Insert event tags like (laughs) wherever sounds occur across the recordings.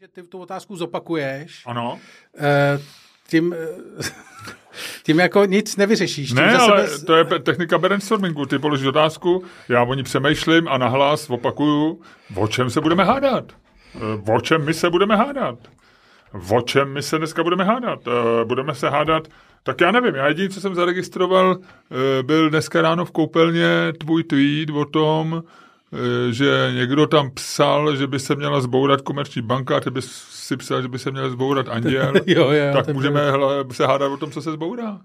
Že ty tu otázku zopakuješ, Ano. eh, tím, eh, (laughs) tím jako nic nevyřešíš. Tím Ne, ale sebe- to je technika brainstormingu. Ty položíš otázku, já o ní přemýšlím a nahlas opakuju, o čem se budeme hádat. Eh, O čem my se budeme hádat. O čem my se dneska budeme hádat. Budeme se hádat, tak já nevím, já jediný, co jsem zaregistroval, byl dneska ráno v koupelně tvůj tweet o tom, že někdo tam psal, že by se měla zbourat komerční banka, a ty bys si psal, že by se měl zbourat anděl. (laughs) Jo, jo, tak můžeme hele, se hádat o tom, co se zbourá.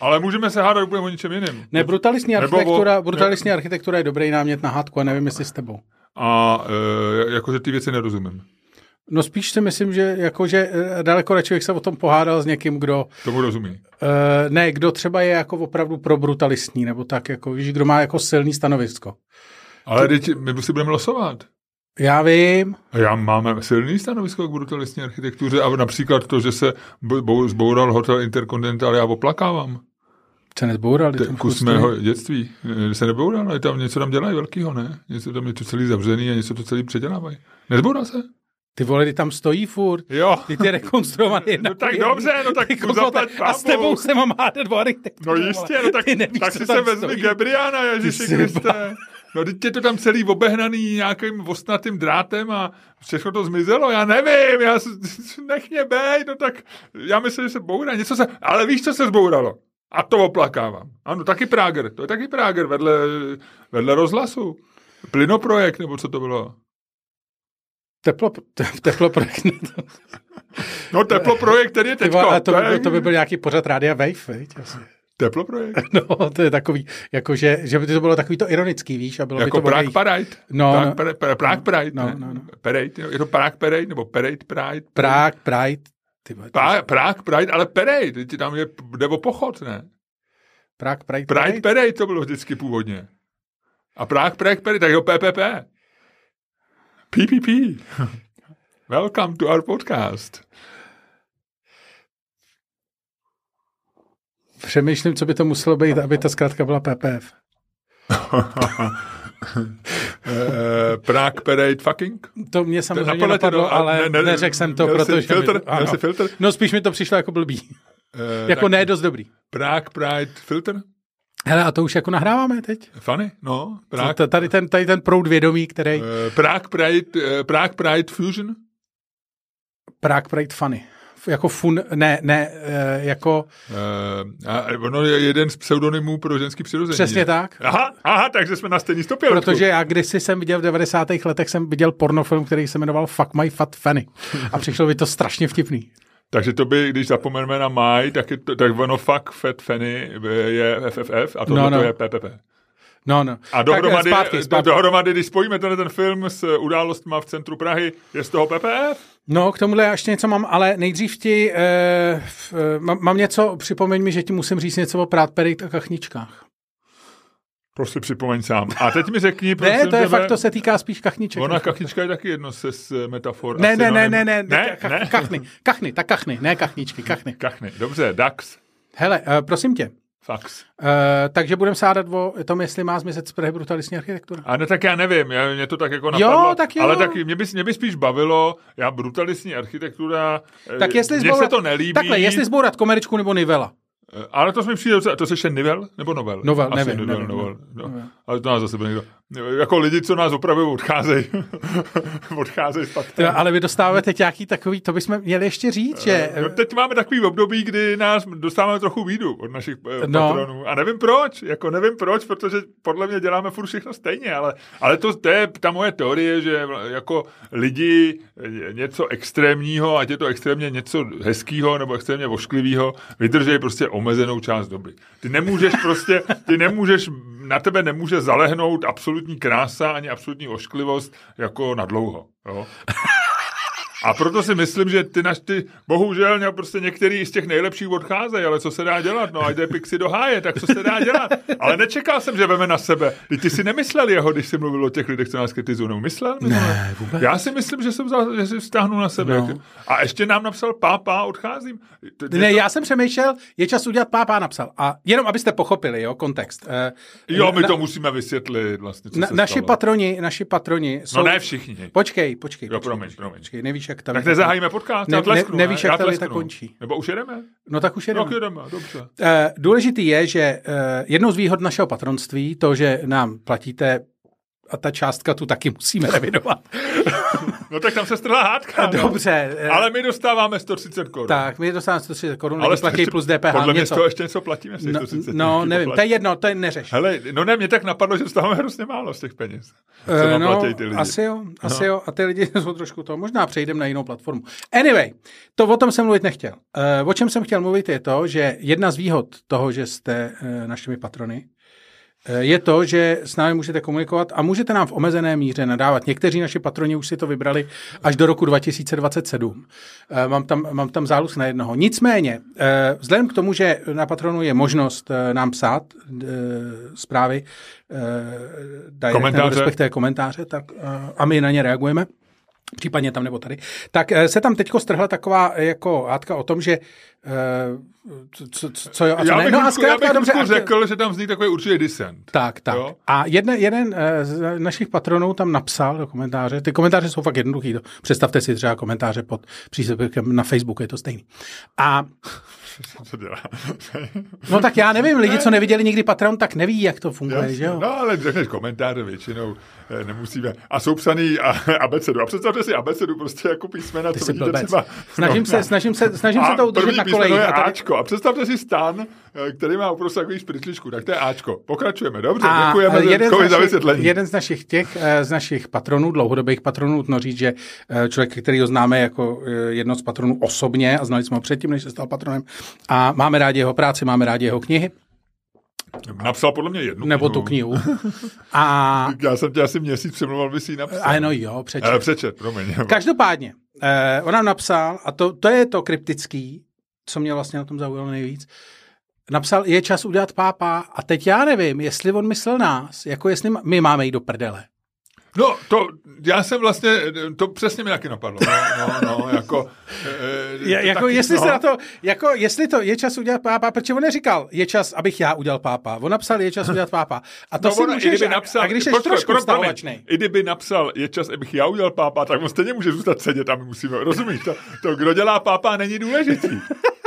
Ale můžeme se hádat úplně o ničem jiném. Ne, brutalistní Nebo o- architektura, brutalistní architektura je dobrý námět na hádku a nevím, jestli s tebou. A e, jakože ty věci nerozumím. No spíš si myslím, že jakože eh, daleko radši bych se o tom pohádal s někým, kdo Tomu rozumí. Uh, ne, kdo třeba je jako opravdu pro brutalistní, nebo tak, jako, víš, kdo má jako silný stanovisko. Ale teď my si budeme losovat. Já vím, A já máme silný stanovisko k brutalistní architektuře a například to, že se zboural hotel Intercontinental, já oplakávám. se tam je kus prostě- mého dětství. E, Se neboural, ale tam něco tam dělají velkýho, ne? Něco tam je to celý zavřený a něco to celý předělávají. Nezboural se? Ty vole, ty tam stojí furt. Jo. Ty ty rekonstruovaný. (laughs) No tak dobře, no tak mu kokote, zaplať A s tebou se mám hádat o No jistě, no tak, Ty nevíš, tak si se vezmi stojí. Gabriana, Ježíši Kriste. No teď je to tam celý obehnaný nějakým ostnatým drátem a všechno to zmizelo, já nevím, já, s- (laughs) nech mě bej, no tak já myslím, že se bourá, něco se, ale víš, co se zbouralo? A to oplakávám. Ano, taky Prager, to je taky Prager vedle, vedle rozhlasu. Plynoprojekt, nebo co to bylo? Teplo, te, teplo projekt. No teploprojekt, který je teďko. a to, by, to by byl nějaký pořad Rádia Wave, viď? Asi. Teploprojekt. (laughs) No, to je takový, jakože, že by to bylo takový to ironický, víš, a bylo Jako by to o Prague jejich- Parade. No, Prague, no. Parade, Pra- Prague Pride, No, no, no. Parade, je to Prague Parade, nebo Parade Pride? Prague, Pride, ty vole, Pra- Prague Pride, ale Parade, teď tam je, jde o pochod, ne? Prague, Pride, Pride Parade to bylo vždycky původně. A Prague Pride Parade, tak jo, PPP. PPP. (laughs) Welcome to our podcast. Přemýšlím, co by to muselo být, aby ta zkrátka byla PPF. (laughs) Eh, Prague Parade fucking? To mě samozřejmě napadlo tě napadlo, to, a ale ne- ne- neřekl jsem to, protože... filtr? Mi, jsi filtr? No spíš mi to přišlo jako blbý. Eh, (laughs) jako ne dost dobrý. Prague Pride filter? Hele, a to už jako nahráváme teď? Funny? No, Prague, T- Tady ten, tady ten proud vědomí, který... eh, Prague Pride, eh, Prague Pride Fusion? Prague Pride Funny. Jako fun, ne, ne, eh, jako Uh, a ono je jeden z pseudonymů pro ženský přirození. přesně ne? tak. Aha, aha, takže jsme na stejný stopě. Protože já kdysi jsem viděl v 90. letech, jsem viděl pornofilm, který se jmenoval Fuck My Fat Fanny. A přišlo by to strašně vtipný. Takže to by, když zapomeneme na Maj, tak, je to, tak ono fuck Fat Fanny je FFF a tohle No, no, no. to je PPP. No, no. A dohromady, tak, zpátky, zpátky. dohromady, když spojíme tenhle ten film s událostma v centru Prahy, je z toho PPF? No, k tomuhle já ještě něco mám, ale nejdřív ti, eh, eh, mám, mám něco, připomeň mi, že ti musím říct něco o prátperit a kachničkách. Prostě připomeň sám. A teď mi řekni, (laughs) prosím Ne, to je tebe, fakt, to se týká spíš kachniček. Ona kachnička je taky jedno se z metafor. ne, ne, ne, ne, ne, ne, ne. kachny, kachny, tak kachny, ne kachničky, kachny. Kachny, dobře, Dax, Hele, eh, prosím tě, fax. eh, takže budeme sádat o tom, jestli má zmizet z Prahy brutalistní architektura. A ne, tak já nevím, já, mě to tak jako napadlo. tak jo. Ale tak mě by, mě by spíš bavilo, já brutalistní architektura, Tak eh, jestli mně zbourat, se to nelíbí. Takhle, jestli zbourat komeričku nebo nivela. Eh, Ale to jsme přijde to se ještě nivel nebo novel? Novel, Asi nevím, Nivel, nevím, novel, nevím. no. Ale to nás zase bude někdo. Jako lidi, co nás opravují, odcházejí. (laughs) odcházejí z fakta. To, ale vy dostáváte teď nějaký takový, to bychom měli ještě říct, že... No, teď máme takový období, kdy nás dostáváme trochu výdu od našich eh, No. patronů. A nevím proč, jako nevím proč, protože podle mě děláme furt všechno stejně, ale, ale to, to je ta moje teorie, že jako lidi eh, něco extrémního, ať je to extrémně něco hezkého nebo extrémně vošklivého, vydrží prostě omezenou část doby. Ty nemůžeš prostě, ty nemůžeš, na tebe nemůže zalehnout absolutní krása ani absolutní ošklivost jako na dlouho. (laughs) A proto si myslím, že ty naš, ty, bohužel, ne, prostě některý z těch nejlepších odcházejí, ale co se dá dělat? No, a jde Pixi do háje, tak co se dá dělat? Ale nečekal jsem, že veme na sebe. Ty, ty si nemyslel jeho, když jsi mluvil o těch lidech, co nás kritizují. No, myslel? Ne, vůbec. Já si myslím, že jsem vzal, že si vztáhnu na sebe. No. A ještě nám napsal pápa, odcházím. Ne, já jsem přemýšlel, je čas udělat pápá napsal. A jenom abyste pochopili, jo, kontext. Eh, Jo, my to musíme vysvětlit vlastně, naši patroni, naši patroni jsou... No ne všichni. Počkej, počkej. Jo, promiň, promiň. Počkej, nevíš, nevíš, jak ta Tak nezahájíme podcast, Ne- já tlesknu, ne- nevíš, ne? jak Já ta věta končí. Nebo už jedeme? No tak už jedeme. Tak jedeme, dobře. Eh, Důležitý je, že eh, jednou z výhod našeho patronství, to, že nám platíte a ta částka tu taky musíme revidovat. (laughs) No tak tam se strhla hádka. no. Dobře. eh, Ale my dostáváme 130 korun. Tak, my dostáváme 130 korun, Ale platí plus DPH. Podle mě z toho ještě něco platíme. z těch No, 130, no nevím, to je jedno, to je neřeš. Hele, no ne, mě tak napadlo, že dostáváme hrozně málo z těch peněz. Co Eh, nám no, platí ty lidi. asi jo, asi jo. A ty lidi (laughs) jsou trošku to. Možná přejdeme na jinou platformu. Anyway, to o tom jsem mluvit nechtěl. Uh, o čem jsem chtěl mluvit je to, že jedna z výhod toho, že jste uh, našimi patrony, je to, že s námi můžete komunikovat a můžete nám v omezené míře nadávat. Někteří naši patroni už si to vybrali až do roku 2027. Eh, Mám tam, mám tam záluz na jednoho. Nicméně, eh, vzhledem k tomu, že na patronu je možnost eh, nám psát eh, zprávy, eh, direct, Komentáře. respektive komentáře, tak, eh, a my na ně reagujeme, případně tam nebo tady, tak eh, se tam teďko strhla taková eh, jako hádka o tom, že eh, co, co, co jo a co Já ne. bych, No a Ludku, já zkrátka bych dobře. Řekl, že tam vznikl takový určitý dissent. tak, tak. Jo? A jeden, jeden z našich patronů tam napsal do komentáře, ty komentáře jsou fakt jednoduchý, to, představte si třeba komentáře pod příspěvkem na Facebooku, je to stejný. A (laughs) Co dělá? no tak já nevím, lidi, co neviděli nikdy Patron, tak neví, jak to funguje, Jasně. že jo? No, ale řekneš komentáře většinou nemusíme. A jsou psaný a, (laughs) abecedu. A představte si abecedu prostě jako písmena, Ty co vidíte blbec. třeba. Snažím, no, se, snažím se, snažím se to udržet na kolejích. je A tady, Ačko. A představte si stan, eh, který má uprostřed takový špricličku. Tak to je Ačko. Pokračujeme. Dobře, a děkujeme jeden, z za našich, vysvětlení. jeden z našich těch, eh, z našich patronů, dlouhodobých patronů, nutno říct, že eh, člověk, který ho známe jako eh, jedno z patronů osobně a znali jsme ho předtím, než se stal patronem a máme rádi jeho práci, máme rádi jeho knihy, Napsal podle mě jednu nebo tu knihu. (laughs) A, Já jsem tě asi měsíc přemlouval, by si ji napsal. a no jo, přečet. Ale přečet, promiň. Každopádně, eh, on nám napsal, a to, to je to kryptický, co mě vlastně na tom zaujalo nejvíc, napsal, je čas udělat pápa a teď já nevím, jestli on myslel nás, jako jestli my máme jít do prdele. No, to, já jsem vlastně, to přesně mi taky napadlo. No, no, no jako... E, Je, jako taky, jestli no. se na to, jako jestli to je čas udělat pápa, protože on neříkal, je čas, abych já udělal pápa. On napsal, je čas udělat pápa. A to No, si ono, i můžeš, kdyby a, napsal, a když jsi trošku pro- stavovačnej. I kdyby napsal, je čas, abych já udělal pápa, tak on stejně může zůstat sedět a my musíme, rozumíš, to, to kdo dělá pápa, není důležitý. (laughs)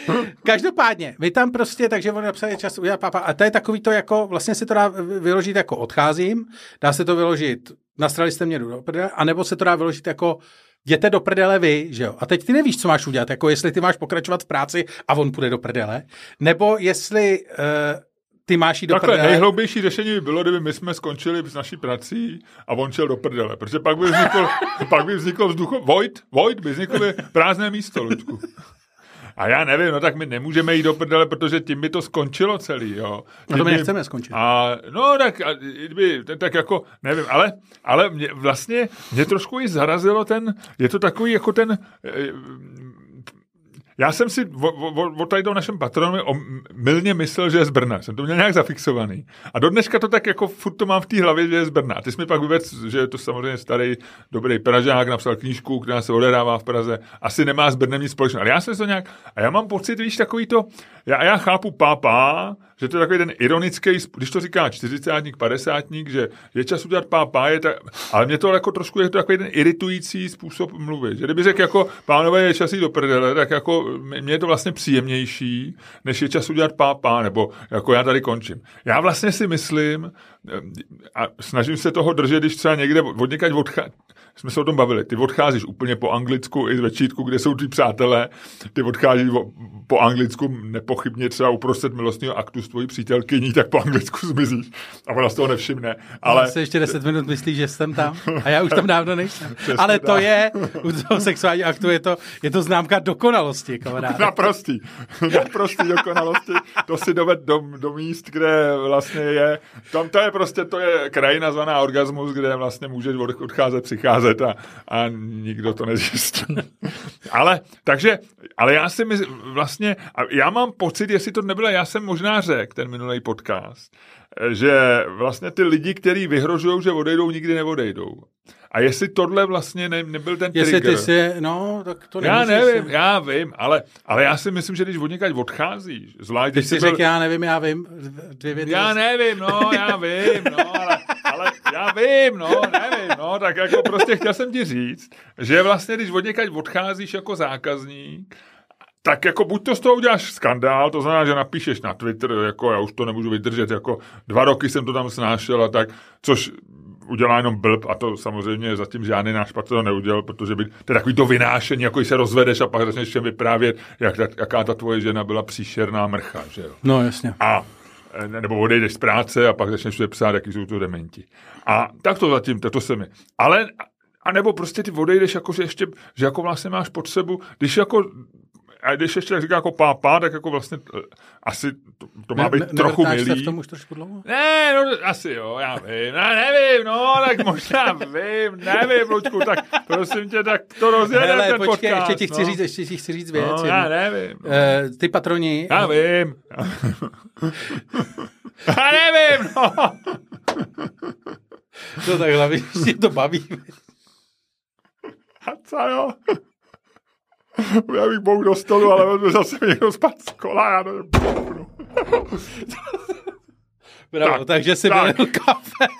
(laughs) Každopádně, vy tam prostě, takže on napsal, je čas udělat pápa. A to je takový to jako, vlastně se to dá vyložit jako odcházím, dá se to vyložit, nastrali jste mě do prdele, anebo se to dá vyložit jako jděte do prdele vy, že jo. A teď ty nevíš, co máš udělat, jako jestli ty máš pokračovat v práci a on půjde do prdele, nebo jestli uh, ty máš jít do Takhle prdele. nejhloubější řešení by bylo, kdyby my jsme skončili s naší prací a on šel do prdele, protože pak by vzniklo, (laughs) pak by vzniklo vzducho, void, void by vzniklo by (laughs) prázdné místo, Ludku. A já nevím, no tak my nemůžeme jít do prdele, protože tím by to skončilo celý, jo. No to my by- nechceme skončit. A, no tak, a, kdyby, tak, jako, nevím, ale, ale mě, vlastně mě trošku i zarazilo ten, je to takový jako ten, eh, já jsem si o, o, o tady o našem patronovi o, milně myslel, že je z Brna. Jsem to měl nějak zafixovaný. A do dneška to tak jako furt to mám v té hlavě, že je z Brna. A ty jsi mi pak vyvedl, že je to samozřejmě starý, dobrý Pražák, napsal knížku, která se odehrává v Praze. Asi nemá s Brnem nic společného. Ale já jsem to nějak, a já mám pocit, víš, takový to, já, já chápu pápa, že to je takový ten ironický, když to říká čtyřicátník, padesátník, že je čas udělat pápa, je tak, ale mě to jako trošku je to takový ten iritující způsob mluvit. Že kdyby řekl jako, pánové, je čas jít do prdele, tak jako mě je to vlastně příjemnější, než je čas udělat pápa, nebo jako já tady končím. Já vlastně si myslím, a snažím se toho držet, když třeba někde od někaď odchá... jsme se o tom bavili, ty odcházíš úplně po anglicku i z večítku, kde jsou ty přátelé, ty odcházíš po anglicku nepochybně třeba uprostřed milostního aktu s tvojí přítelkyní, tak po anglicku zmizíš a ona z toho nevšimne. Ale Ale... Se ještě 10 minut myslí, že jsem tam a já už tam dávno nejsem. (laughs) Přesně Ale to tak. je, u toho sexuálního aktu je to, je to známka dokonalosti, kamaráde. Naprostý. Naprostý dokonalosti. To si doved do, do míst, kde vlastně je, tam to je prostě, to je krajina zvaná orgasmus, kde vlastně můžeš od- odcházet, přicházet a, a nikdo to nezjistí. (laughs) ale, takže, ale já si myslím, vlastně, já mám pocit, jestli to nebylo, já jsem možná řekl ten minulý podcast, že vlastně ty lidi, kteří vyhrožují, že odejdou, nikdy neodejdou. A jestli tohle vlastně ne, nebyl ten Jestli trigger. ty si, no, tak to já nevím, si- já vím, ale, ale já si myslím, že když od někaď odcházíš, zvlášť Ty když jsi jsi byl, řekl, já nevím, já vím, dvě věty. já nevím, no, já (laughs) vím, no, ale, ale já vím, no, nevím, no, tak jako prostě chtěl jsem ti říct, že vlastně, když od někaď odcházíš jako zákazník, tak jako buď to z toho uděláš skandál, to znamená, že napíšeš na Twitter, jako já už to nemůžu vydržet, jako dva roky jsem to tam snášel a tak, což udělá jenom blb a to samozřejmě zatím žádný náš patron to neudělal, protože by, to je takový to vynášení, jako se rozvedeš a pak začneš všem vyprávět, jak, ta- jaká ta tvoje žena byla příšerná mrcha, že jo. No, jasně. A nebo odejdeš z práce a pak začneš psát, jaký jsou to dementi. A tak to zatím, to, to se mi. Ale, a nebo prostě ty odejdeš jako, že ještě, že jako vlastně máš potřebu, když jako a když ještě říká jako pápa, tak jako vlastně eh, asi to, to má Ne- být ne- trochu nevrtáš se milý. v tom už trošku dlouho? Ne, no asi jo, já vím, ne, nevím, no, tak možná vím, nevím, Luďku, tak prosím tě, tak to rozjede ten počkej, podcast. ještě ti chci no. říct, ještě ti chci říct věc. No, já nevím. No. Eh, ty patroni, Já vím. Já nevím, no. to tak hlavně, že to baví. A co jo? (laughs) Já bych mohl do stolu, ale zase někdo spát z kola, já nevím. bouchnu. (laughs) Bravo, Tak, takže si tak. byl kafe. (laughs)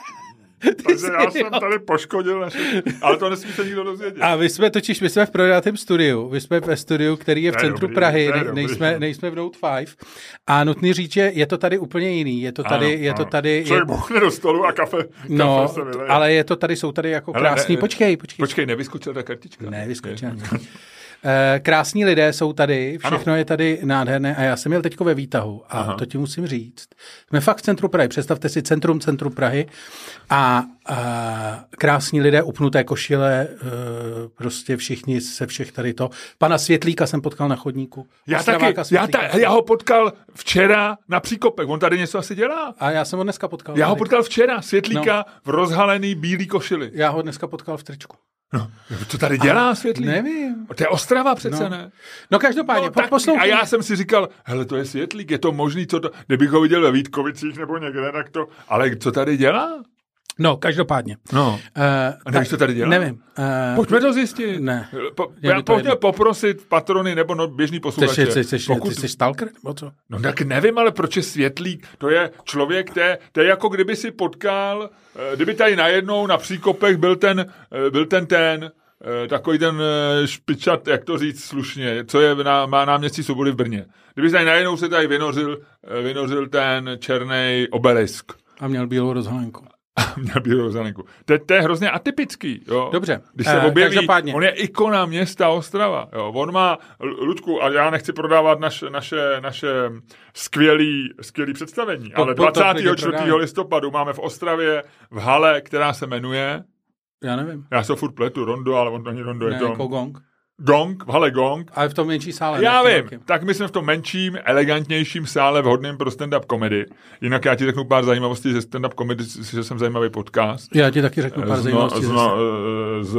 Ty Takže já jsem tady poškodil naše... Ale to nesmí se nikdo dozvědět. A my jsme totiž, my jsme v prodátém studiu, my jsme ve studiu, který je v je centru dobrý, Prahy, je ne, dobrý. nejsme, nejsme v Note 5. A nutný říct, že je to tady úplně jiný, je to tady, Ano, je to tady, je, Člověk bouchne do stolu a kafe, no, kafe se vyleje. ale je to tady, jsou tady jako Hele, krásní, ne- počkej, počkej. Počkej, nevyskočila ta kartička. Ne, vyskočil. Eh, Krásní lidé jsou tady, všechno Ano. je tady nádherné a já jsem měl teďko ve výtahu a Aha. to ti musím říct. Jsme fakt v centru Prahy, představte si centrum centru Prahy a, a krásní lidé, upnuté košile, eh, prostě všichni se všech tady to. Pana Světlíka jsem potkal na chodníku. Já taky, já, ta, já ho potkal včera na příkopek, on tady něco asi dělá. A já jsem ho dneska potkal. Já ho potkal včera, světlíka no. v rozhalený bílý košili. Já ho dneska potkal v tričku. Co tady dělá světlík? Nevím. To je Ostrava přece, No. ne? No každopádně, No, no, tak, a poslouchej. já jsem si říkal, hele, to je světlík, je to možný, co to, kdybych ho viděl ve Vítkovicích nebo někde, tak to, ale co tady dělá? No, každopádně. No. Uh, A nevíš, co tady dělá? Nevím. Uh, Pojďme to zjistit. Ne. Po, já pojďme jedno. poprosit patrony nebo no, běžný posluchače. jsi, jsi, jsi, pokud, jsi stalker, nebo co? No tak nevím, ale proč je světlík? To je člověk, to je, to je jako kdyby si potkal, eh, kdyby tady najednou na příkopech byl ten, byl ten ten, takový ten špičat, jak to říct slušně, co je na, má náměstí Svobody v Brně. Kdyby tady najednou se tady vynořil, vynořil ten černý obelisk. A měl bílou rozhalenku. (laughs) Měl bílou zelenku. To, je- to je hrozně atypický. Jo? Dobře. Když se Eh, objeví, každopádně. on je ikona města Ostrava. Jo? On má, Ludku, a já nechci prodávat naše, naše, naše skvělý, skvělý představení, To- ale to- to klidně 24. prodávám. listopadu máme v Ostravě v hale, která se jmenuje, Já nevím. já se furt pletu, Rondo, ale on to není Rondo, Ne, je to jako gong. V hale Gong. Ale v tom menší sále. Já v vím, velkém. tak my jsme v tom menším, elegantnějším sále vhodným pro stand-up komedy. Jinak já ti řeknu pár zajímavostí ze stand-up komedy, že jsem zajímavý podcast. Já ti taky řeknu pár z, zajímavostí. z, zase. no, z,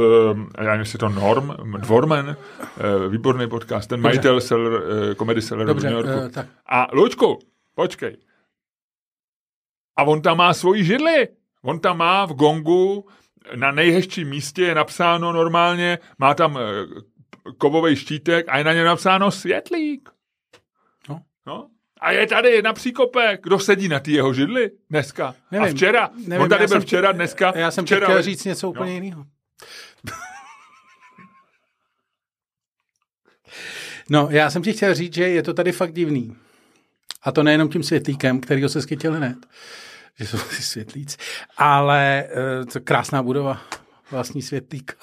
já nevím, jestli je to Norm, Dvorman, eh, výborný podcast, ten Dobře. majitel seller, eh, comedy seller v Dobře, New Yorku. eh, tak. A Lučku, počkej. A on tam má svoji židli. On tam má v gongu na nejhezčím místě je napsáno normálně, má tam eh, kovový štítek a je na něm napsáno světlík. No. no. A je tady na příkope, kdo sedí na té jeho židli dneska. Nevím, a včera, nevím, on tady já byl jsem- včera, dneska. Já jsem včera, chtěl říct něco úplně no. jiného. No, já jsem ti chtěl říct, že je to tady fakt divný. A to nejenom tím světlíkem, kterýho se schytil hned, že jsou ty světlíci, ale uh, to krásná budova, vlastní světlík. (laughs)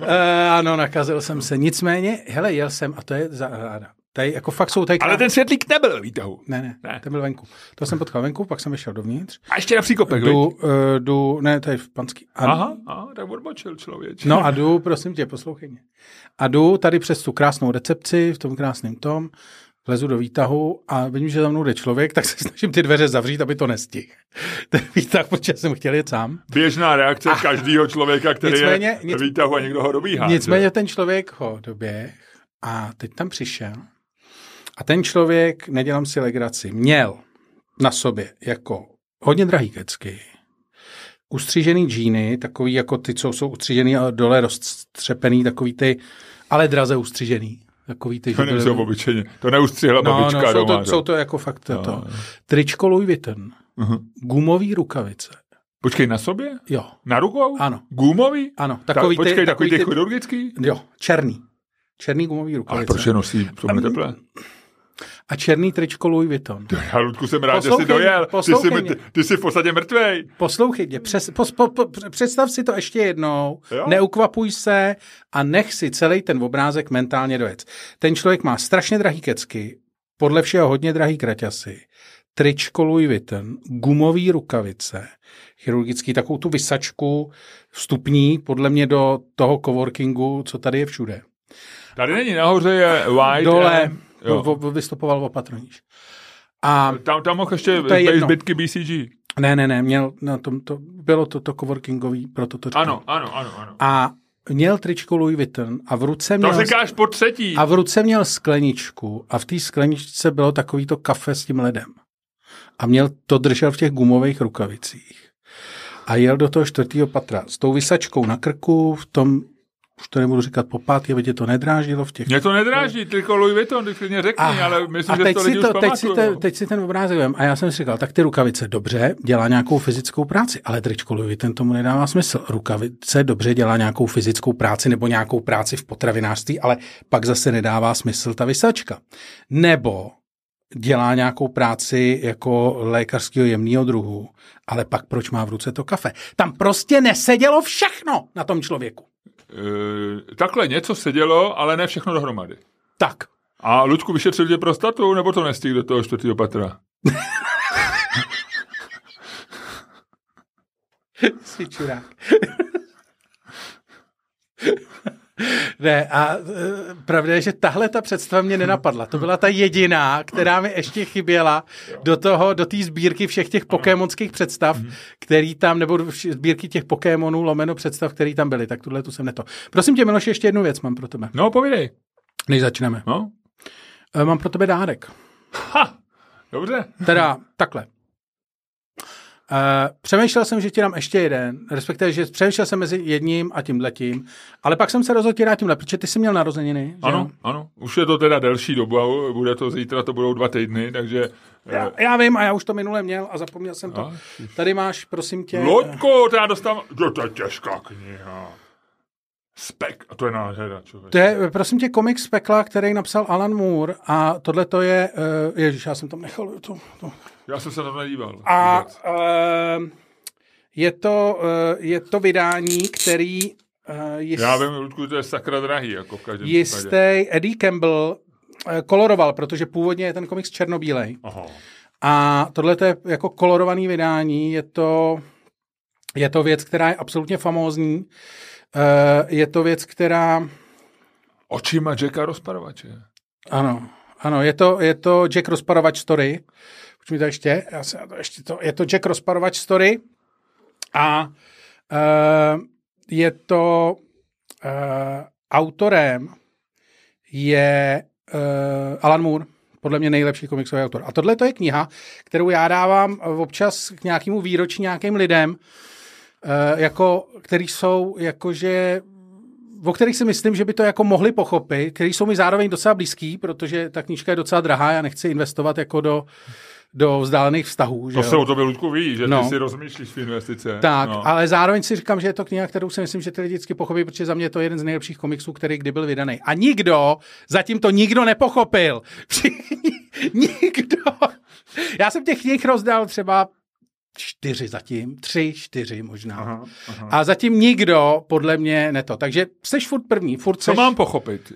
uh, ano, nakazil jsem se. Nicméně, hele, jel jsem, a to je záhada. Tady jako fakt jsou tady Ale ten světlík nebyl ve výtahu. Ne, ne, Ne. ten byl venku. To jsem potkal venku, pak jsem vyšel dovnitř. A ještě na příkopek? Jdu, uh, jdu, ne, je v Panský. A, Aha, aha, tak odbočil člověk. No a jdu, prosím tě, poslouchej mě. A jdu tady přes tu krásnou recepci, v tom krásném tom, vlezu do výtahu a vidím, že za mnou jde člověk, tak se snažím ty dveře zavřít, aby to nestihl. (laughs) Ten výtah, protože jsem chtěl jet sám. Běžná reakce každého člověka, který Nicméně- je nic- výtahu a někdo ho dobíhá. Nicméně že? ten člověk ho doběh a teď tam přišel a ten člověk, nedělám si legraci, měl na sobě jako hodně drahý kecky, ustřížený džíny, takový jako ty, co jsou ustřížený a dole roztřepený, takový ty, ale draze ustřížený. Takový ty, To nejsou obyčejně. To neustřihla no, babička no, jsou, doma. to, že? jsou to jako fakt No, to. no. Tričko Louis Vuitton, Mhm. gumový rukavice. Počkej, na sobě? Jo, Na rukou? ano, Gumový? ano. Ta, Takový počkej, ty, takový ty ty, chirurgický? Jo, černý. Černý gumový Ale rukavice. proč je nosí v tom teple? A černý tričko Louis Vuitton. Já, Ludku, jsem rád, že jsi Poslouchej dojel. Ty jsi, poslouchej mě. ty, jsi v podstatě mrtvej. Poslouchej mě, přes, pos, po, po, představ si to ještě jednou, Jo. neukvapuj se a nech si celý ten obrázek mentálně dojet. Ten člověk má strašně drahý kecky, podle všeho hodně drahý kraťasy, tričko Louis Vuitton, gumový rukavice, chirurgický, takovou tu vysačku vstupní, podle mě do toho coworkingu, co tady je všude. Tady není, nahoře je White. Dole M. Jo. vystupoval opatroníš. A Tam, tam mohl ještě To je zbytky BCG. ne, ne, ne, měl na tom, to, bylo to, to coworkingový, proto to říkám. Ano, ano, ano, ano. A měl tričko Louis Vuitton a v ruce To měl... říkáš po třetí. A v ruce měl skleničku a v té skleničce bylo takový to kafe s tím ledem. A měl to držel v těch gumových rukavicích. A jel do toho čtvrtého patra s tou vysačkou na krku, v tom, už to nebudu říkat po pátý, aby tě to nedráždilo v těch... Mě to nedráží, tylko Louis Vuitton, ty klidně řekni, A- ale myslím, a že to si, lidi to, už teď, si te, teď si ten obrázek vem. A já jsem si říkal, tak ty rukavice dobře, dělá nějakou fyzickou práci, ale tričko Louis Vuitton tomu nedává smysl. Rukavice dobře dělá nějakou fyzickou práci nebo nějakou práci v potravinářství, ale pak zase nedává smysl ta vysačka. Nebo dělá nějakou práci jako lékařského jemného druhu, ale pak proč má v ruce to kafe? Tam prostě nesedělo všechno na tom člověku. Eh, takhle něco se dělo, ale ne všechno dohromady. Tak, A Luďku, vyšetřil tě prostatu, nebo to nestihl do toho čtvrtého patra? Jsi čurák. (laughs) (laughs) Ne, a e, pravda je, že tahle ta představa mě nenapadla. To byla ta jediná, která mi ještě chyběla do toho, do té sbírky všech těch pokémonských představ, který tam, nebo sbírky těch Pokémonů, lomeno představ, který tam byly. Tak tuhle tu jsem neto. Prosím tě, Miloš, ještě jednu věc mám pro tebe, No, povídej. než začneme. No. E, Mám pro tebe dárek. Ha, dobře. Teda takhle. Uh, přemýšlel jsem, že ti dám ještě jeden, respektive, že přemýšlel jsem mezi jedním a tímhletím, ale pak jsem se rozhodl ti dát tímhle, protože ty jsi měl narozeniny. že Ano, ano. Už je to teda delší doba, bude to zítra, to budou dva týdny, takže... Já, já vím a já už to minule měl a zapomněl jsem to. A, Tady máš, prosím tě. Loďko, to já dostávám... Jo, to je těžká kniha. Spek, a to je nádhera, člověk. To je, prosím tě, komik z pekla, který napsal Alan Moore a tohle to je, uh, ježiš, já jsem tam nechal to, to. Já jsem se na to nedíval. A uh, je, to, uh, je to vydání, který uh, je Já vím, Ludku, to je sakra drahý, jako v každém případě. jistý Eddie Campbell eh, koloroval, protože původně je ten komiks černobílej. Aha. A tohle je jako kolorovaný vydání, je to, je to věc, která je absolutně famózní. Eh, Je to věc, která, Očima Jacka rozparovače. ano, ano, je to, je to Jack Rozparovač story. Počkej mi to ještě, já se ještě to, je to Jack Rozparovač story a uh, je to uh, autorem je uh, Alan Moore, podle mě nejlepší komiksový autor. A tohle to je kniha, kterou já dávám občas k nějakému výročí nějakým lidem, uh, jako, který jsou jakože o kterých si myslím, že by to jako mohli pochopit, který jsou mi zároveň docela blízký, protože ta knížka je docela drahá, já nechci investovat jako do, do vzdálených vztahů. Že To jo? se o tobě, Ludku, ví, že No. ty si rozmýšlíš v investice. Tak, no. ale zároveň si říkám, že je to kniha, kterou si myslím, že ty lidi vždycky pochopí, protože za mě je to jeden z nejlepších komiksů, který kdy byl vydaný. A nikdo, zatím to nikdo nepochopil. (laughs) Nikdo. Já jsem těch knih rozdal třeba čtyři zatím, tři, čtyři možná. Aha, aha. A zatím nikdo podle mě neto. Takže jsi furt první, furt Co seš, mám pochopit?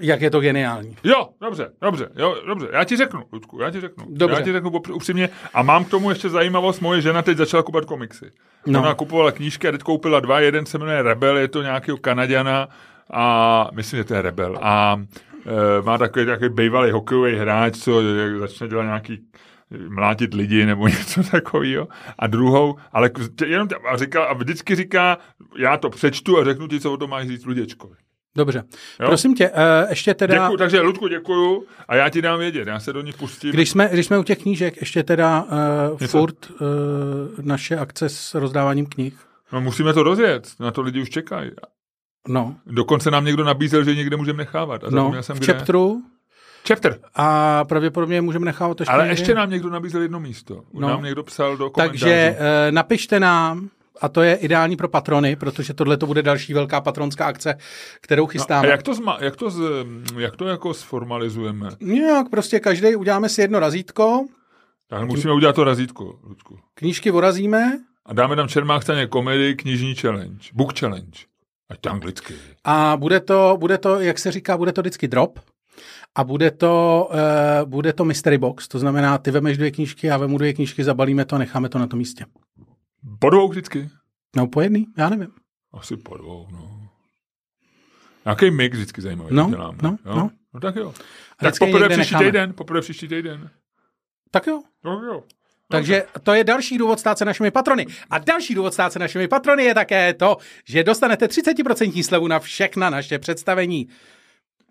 jak je to geniální. Jo, dobře, dobře, jo, dobře. Já ti řeknu, Ludku, já ti řeknu. Dobře. Já ti řeknu upřímně. A mám k tomu ještě zajímavost, moje žena teď začala kupovat komiksy. No. Ona kupovala knížky a teď koupila dva, jeden se jmenuje Rebel, je to nějakého Kanaděna a myslím, že to je Rebel. A e, má takový, takový bývalý hokejový hráč, co začne dělat nějaký mlátit lidi nebo (laughs) něco takového. A druhou, ale jenom a, říkal, a vždycky říká, já to přečtu a řeknu ti, co o tom máš říct Luděčkovi. Dobře. Jo? Prosím tě, uh, ještě teda... Děkuju, takže Ludku děkuju a já ti dám vědět, já se do nich pustím. Když jsme, když jsme u těch knížek, ještě teda uh, Něco? furt uh, naše akce s rozdáváním knih. No musíme to rozjet, na to lidi už čekají. No, Dokonce nám někdo nabízel, že někde můžeme nechávat. A no jsem v kde. chapteru Chapter. a pravděpodobně můžeme nechávat ještě Ale ještě nám někdo nabízel jedno místo. No. No. Nám někdo psal do komentářů. Takže uh, napište nám, a to je ideální pro patrony, protože tohle to bude další velká patronská akce, kterou no, chystáme. a jak to, zma, jak, to z, jak to jako sformalizujeme? Nějak prostě každý uděláme si jedno razítko, Tak musíme udělat to razítko, Ludku. knížky vorazíme A dáme tam Čermák staně komedii, knižní challenge, book challenge. Ať to anglicky. a bude to, bude to, jak se říká, bude to vždycky drop. A bude to, uh, bude to mystery box, to znamená, ty vemeš dvě knížky, já vemu dvě knížky, zabalíme to a necháme to na tom místě. Po dvou vždycky? No po jedný, já nevím. Asi po dvou, no. Nějaký mix vždycky zajímavý No, děláme. no, jo? no. no tak jo. A Tak poprvé příští necháme. týden, poprvé příští týden. Tak jo. No jo. Takže to je další důvod stát se našimi patrony. A další důvod stát se našimi patrony je také to, že dostanete 30% slevu na všechna naše představení,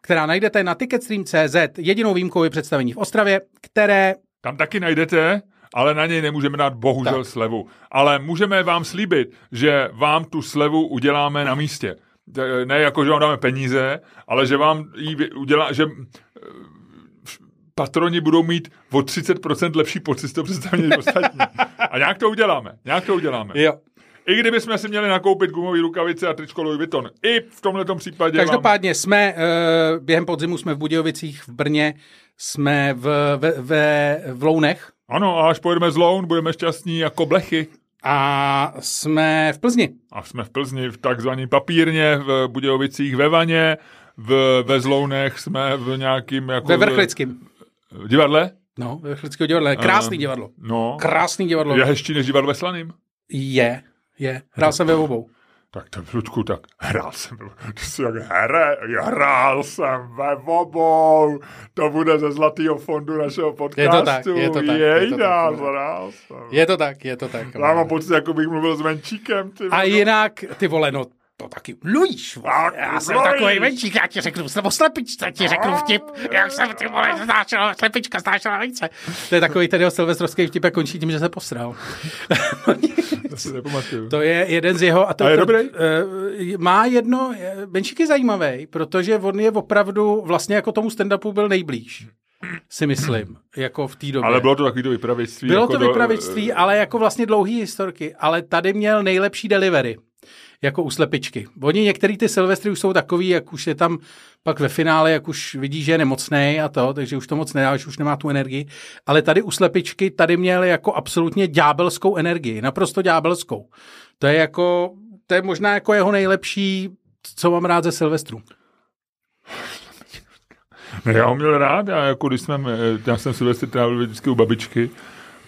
která najdete na ticketstream.cz. Jedinou výjimkou je představení v Ostravě, které Tam taky najdete, ale na něj nemůžeme dát bohužel Tak. slevu. Ale můžeme vám slíbit, že vám tu slevu uděláme na místě. Ne jako, že vám dáme peníze, ale že vám ji udělá, že eh, patroni budou mít o 30% lepší pocit z toho představení ostatní. (laughs) A nějak to uděláme. Nějak to uděláme. Jo. I kdyby jsme si měli nakoupit gumové rukavice a tričko Louis Vuitton. I v tomhle případě vám... Každopádně jsme, eh, během podzimu jsme v Budějovicích, v Brně, jsme v, ve, ve, v Lounech Ano, a až pojedeme z Loun, budeme šťastní jako blechy. a jsme v Plzni. A jsme v Plzni v takzvaný papírně, v Budějovicích ve Vaně, v, ve Zlounech jsme v nějakým jako... Ve Vrchlickém. v divadle? No, ve Vrchlického divadle. Krásný Eh, divadlo. No. Krásný divadlo. Je hezčí než divadlo ve Slaným? Je, je. Hrál jsem ve obou. Tak to Ludku, tak hrál jsem, ty jsi jak hra, hrál jsem ve obou, to bude ze zlatého fondu našeho podcastu. Je to tak, je to tak, je to Jejda, tak. hrál jsem. Je to tak, je to tak. Já mám pocit, jako bych mluvil s Menčíkem. Ty A vole. jinak, ty vole, no, to taky vole. Tak, Já jsem Luíš. takový menšík, já ti řeknu, jsem o slepičce, ti řeknu vtip, jak jsem ty vole znášel, slepička znášela vejce. To je takový ten jeho silvestrovský vtip a končí tím, že se posral. (laughs) To si nepamatuju. To je jeden z jeho... A, to, A je to, dobrý? eh, má jedno... eh, Benčík je zajímavý, protože on je opravdu vlastně jako tomu stand-upu byl nejblíž. Si myslím, jako v té době. Ale bylo to takový to vypravěství. Bylo jako to do- vypravictví, ale jako vlastně dlouhý historky. Ale tady měl nejlepší delivery. Jako u slepičky. Oni některý ty Silvestry už jsou takový, jak už je tam pak ve finále, jak už vidí, že je nemocný a to, takže už to moc nedá, už nemá tu energii. Ale tady u slepičky tady měl jako absolutně ďábelskou energii. Naprosto ďábelskou. To je jako, to je možná jako jeho nejlepší, co mám rád ze Silvestru. Ne, já ho měl rád, já, jako když jsme, eh, já jsem Silvestr trávil vždycky u babičky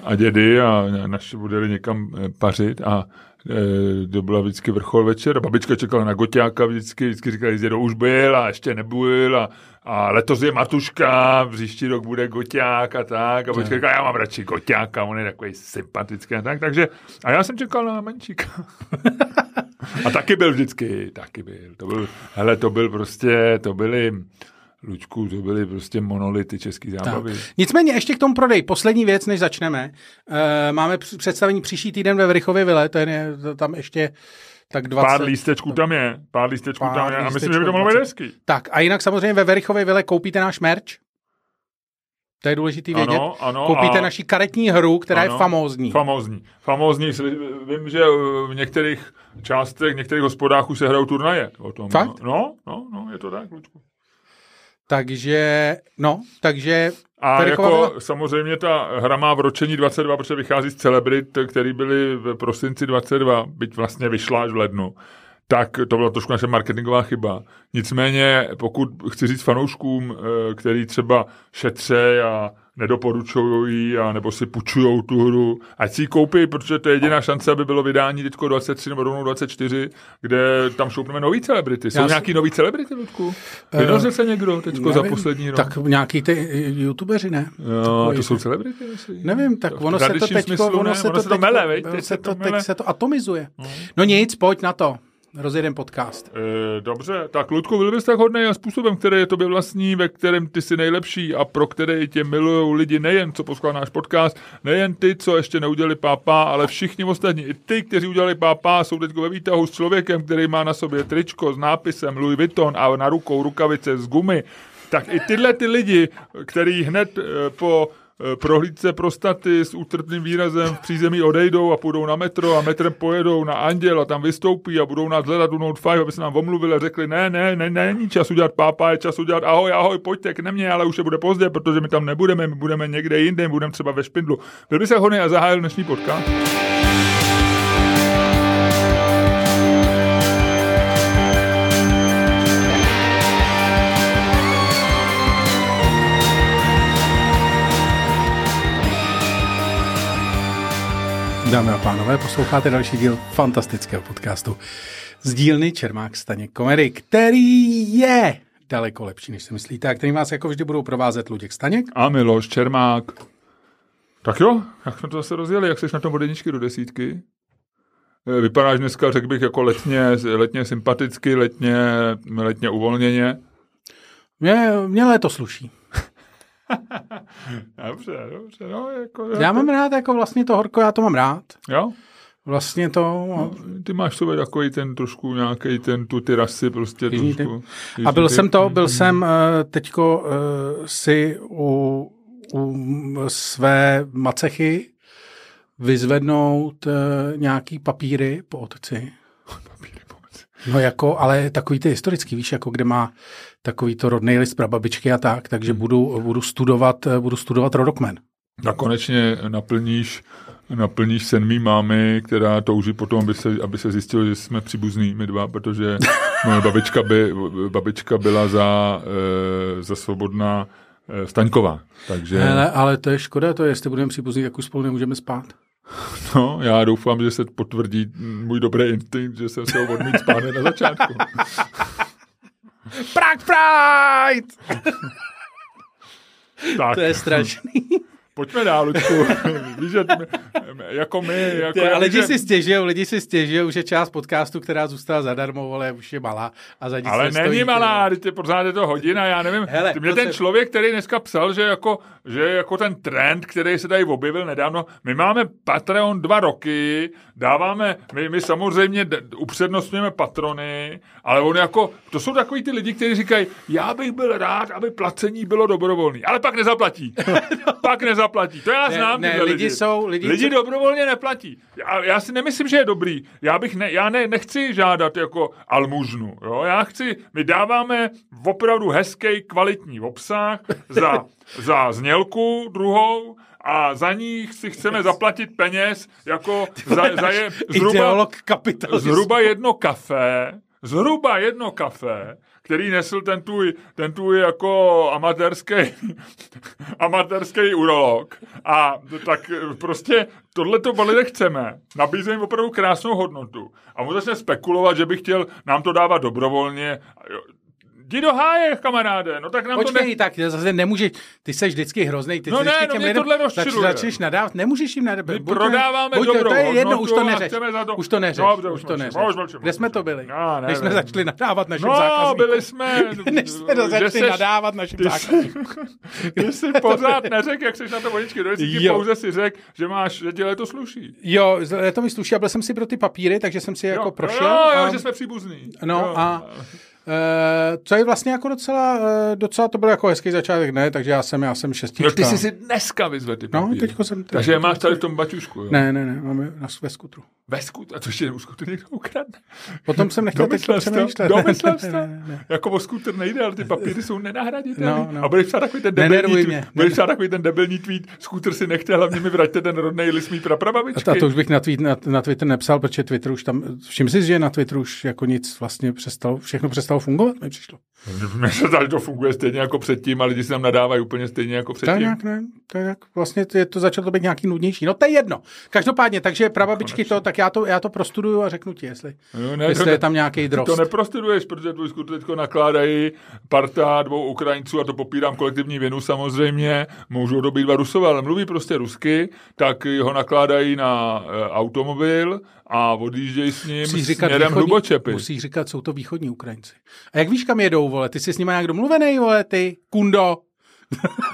a dědy a naši budeli někam eh, pařit a to byla vždycky vrchol večer a babička čekala na goťáka vždycky, vždycky říkala, že už byl a ještě nebyl a, a letos je matuška, příští rok bude goťák a tak. A babička říkala, já mám radši goťáka, on je takový sympatický a tak, takže a já jsem čekal na menšíka. (laughs) a taky byl vždycky, taky byl, to byl, hele, to byl prostě, to byly Lučku, to byly prostě monolity český zábavy. Tak. Nicméně ještě k tomu prodej. Poslední věc, než začneme. E, máme př- představení příští týden ve Vrychově vile, to je to tam ještě tak 20. Pár lístečků tam je, pár lístečků Pár tam je a myslím, že by to mohlo být 20. hezký. Tak a jinak samozřejmě ve Verichově vile koupíte náš merch. To je důležitý vědět. Ano, ano. koupíte a naši karetní hru, která ano, je famózní. Famózní. Famózní. Vím, že uh, v některých částech, v některých hospodách už se hrajou turnaje o tom. Fakt? No, no, no, je to tak, Lučku. Takže, no, takže A jako vila. samozřejmě ta hra má v ročení 22, protože vychází z celebrit, který byly v prosinci 22, byť vlastně vyšla až v lednu. Tak to byla trošku naše marketingová chyba. Nicméně, pokud chci říct fanouškům, eh, který třeba šetře a nedoporučují a nebo si půjčujou tu hru, ať si ji koupí, protože to je jediná šance, aby bylo vydání teďko 23 nebo rovnou 24, kde tam šoupneme nový celebrity. Jsou Já si- nějaký nový celebrity, Ludku? Vynořil se někdo teďko za poslední rok? tak nějaký ty eh, youtubeři, ne? Jo, Takový to jsou ty- celebrity, myslíš? Nevím, tak V ono se to teď, smyslu ono ono to, se to mele, teď se to, to mele. teď se to atomizuje. No nic, pojď na to. Rozjedem podcast. E, dobře, tak Ludku, byl bys tak hodný a způsobem, který je tobě vlastní, ve kterém ty jsi nejlepší a pro který tě milují lidi nejen, co poslouchá náš podcast, nejen ty, co ještě neudělali pápa, ale všichni ostatní. I ty, kteří udělali pápa, jsou teď ve výtahu s člověkem, který má na sobě tričko s nápisem Louis Vuitton a na rukou rukavice z gumy. Tak i tyhle ty lidi, který hned e, po Eh, prohlídce prostaty s útrpným výrazem v přízemí odejdou a půjdou na metro a metrem pojedou na Anděl a tam vystoupí a budou nás hledat u Note 5, aby se nám omluvili a řekli, ne, ne, ne, není čas udělat pápa, je čas udělat ahoj, ahoj, pojďte k nemě, ale už je bude pozdě, protože my tam nebudeme, my budeme někde jinde, budeme třeba ve Špindlu. Byl by se hodný a zahájil dnešní podcast? Dámy a pánové, posloucháte další díl fantastického podcastu z dílny Čermák Staněk Komedy, který je daleko lepší, než si myslíte, a který vás jako vždy budou provázet Luděk Staněk. A Miloš Čermák. Tak jo, jak jsme to zase rozjeli, jak jsi na tom od jedničky do desítky? Eh, vypadáš dneska, řekl bych, jako letně, letně sympaticky, letně, letně uvolněně. Mě, mě léto sluší. (laughs) dobře, dobře. No, jako, já mám rád jako vlastně to horko, já to mám rád. Jo? Vlastně to... No, ty máš sobě takový ten trošku nějaký ten, tu ty rasy prostě Jižní trošku. Ty. A byl ty. jsem to, byl mm. jsem uh, teďko uh, si u, u své macechy vyzvednout uh, nějaký papíry po otci. No jako, ale takový ty historický, víš, jako kde má takový to rodný list babičky a tak, takže hmm. budu, budu, studovat, budu studovat rodokmen. A konečně naplníš, naplníš sen mý mámy, která touží potom, aby se, aby se zjistilo, že jsme příbuzní my dva, protože (laughs) moje babička, by, babička byla za, e, za svobodná e, Staňková. Takže... Ale, ale to je škoda, to je, jestli budeme příbuzní, jak už spolu nemůžeme spát. (laughs) No, já doufám, že se potvrdí můj dobrý instinkt, že jsem se ho odmít spát na začátku. Prague Pride! tak. To je strašný. Pojďme dál, Luďku. (laughs) Víš, že jako my... Jako Ty, lidi že... si stěžují, lidi si stěžují, že část podcastu, která zůstala zadarmo, ale už je malá. A za ale není stojí, malá, ty pořád je to hodina, já nevím. Hele, mě ten se... člověk, který dneska psal, že jako, že jako ten trend, který se tady objevil nedávno, my máme Patreon dva roky, dáváme, my, my samozřejmě upřednostňujeme patrony, ale on jako, to jsou takový ty lidi, kteří říkají, já bych byl rád, aby placení bylo dobrovolné, ale pak nezaplatí. (laughs) pak nezaplatí. To já znám. Ne, ne lidi, lidi jsou... Lidi, lidi dobrovolně neplatí. Já, já si nemyslím, že je dobrý. Já bych ne, já ne, nechci žádat jako almužnu. Jo? Já chci, my dáváme opravdu hezký, kvalitní obsah za, (laughs) za znělku druhou, a za nich si chceme zaplatit peněz jako za, za je, zhruba, zhruba jedno kafe, zhruba jedno kafe, který nesl ten tvůj, ten tvůj jako amatérský, (laughs) amatérský urolog. A tak prostě tohle to lidé chceme. Nabízíme opravdu krásnou hodnotu. A mu začne spekulovat, že by chtěl nám to dávat dobrovolně. Jdi do háje, kamaráde, no tak nám Počkej, to ne... tak zase nemůžeš, ty jsi vždycky hrozný, ty no ne, no mě tohle rozčiluje. Začneš nadávat, nemůžeš jim nadávat. My prodáváme buď, dobrou to je jedno, už to neřeš. To... Už to neřeš, no, už to neřeš. Kde jsme to byli? No, ne, Než jsme začali nadávat našim no, zákazníkům. byli jsme... (laughs) Než jsme to začali nadávat našim zákazníkům. Ty jsi (laughs) pořád neřekl, jak jsi na to vodičky do pouze si řekl, že máš, že ti to sluší. Jo, to mi sluší a byl jsem si pro ty papíry, takže jsem si jako prošel. Jo, jo, že jsme příbuzní. No a co je vlastně jako docela, uh, docela to byl jako hezký začátek, ne? Takže já jsem, já jsem šestička. No ty jsi si dneska vyzvedl. No, teďko jsem... Tady, Takže je máš tady v tom baťušku, jo? Ne, ne, ne, máme na, ve skutru. Ve skutru? A to ještě u skutru někdo ukradne? Potom jsem nechtěl teď přemýšlet. Domyslel jsi to? (laughs) Jako o skutr nejde, ale ty papíry jsou nenahraditelné. No, no. A budeš psát takový ten debilní tweet, budeš psát takový ten debilní tweet, skutr si nechte, hlavně mi vraťte ten rodný list mý praprababičky. A to už bych na, tweet, na, na Twitter nepsal, protože Twitter už tam, všim si, že na Twitteru už jako nic vlastně přestalo, všechno přestalo fungovat, mi přišlo. Mně se zdá, že to funguje stejně jako předtím a lidi si tam nadávají úplně stejně jako Tak předtím. nějak ne, jak, vlastně to, je to začalo být nějaký nudnější. No to je jedno. Každopádně, takže prababičky to, tak já to, já to prostuduju a řeknu ti, jestli, No, ne, jestli to, je tam nějaký ty drost. to neprostuduješ, protože tu teď nakládají parta dvou Ukrajinců a to popírám kolektivní vinu samozřejmě, můžou to být dva Rusové, ale mluví prostě rusky, tak ho nakládají na e, automobil a odjíždějí s ním Musíš říkat směrem východní, Hlubočepy. musíš říkat, jsou to východní Ukrajinci. A jak víš, kam jedou, vole? Ty jsi s nimi nějak domluvený, vole, ty, kundo.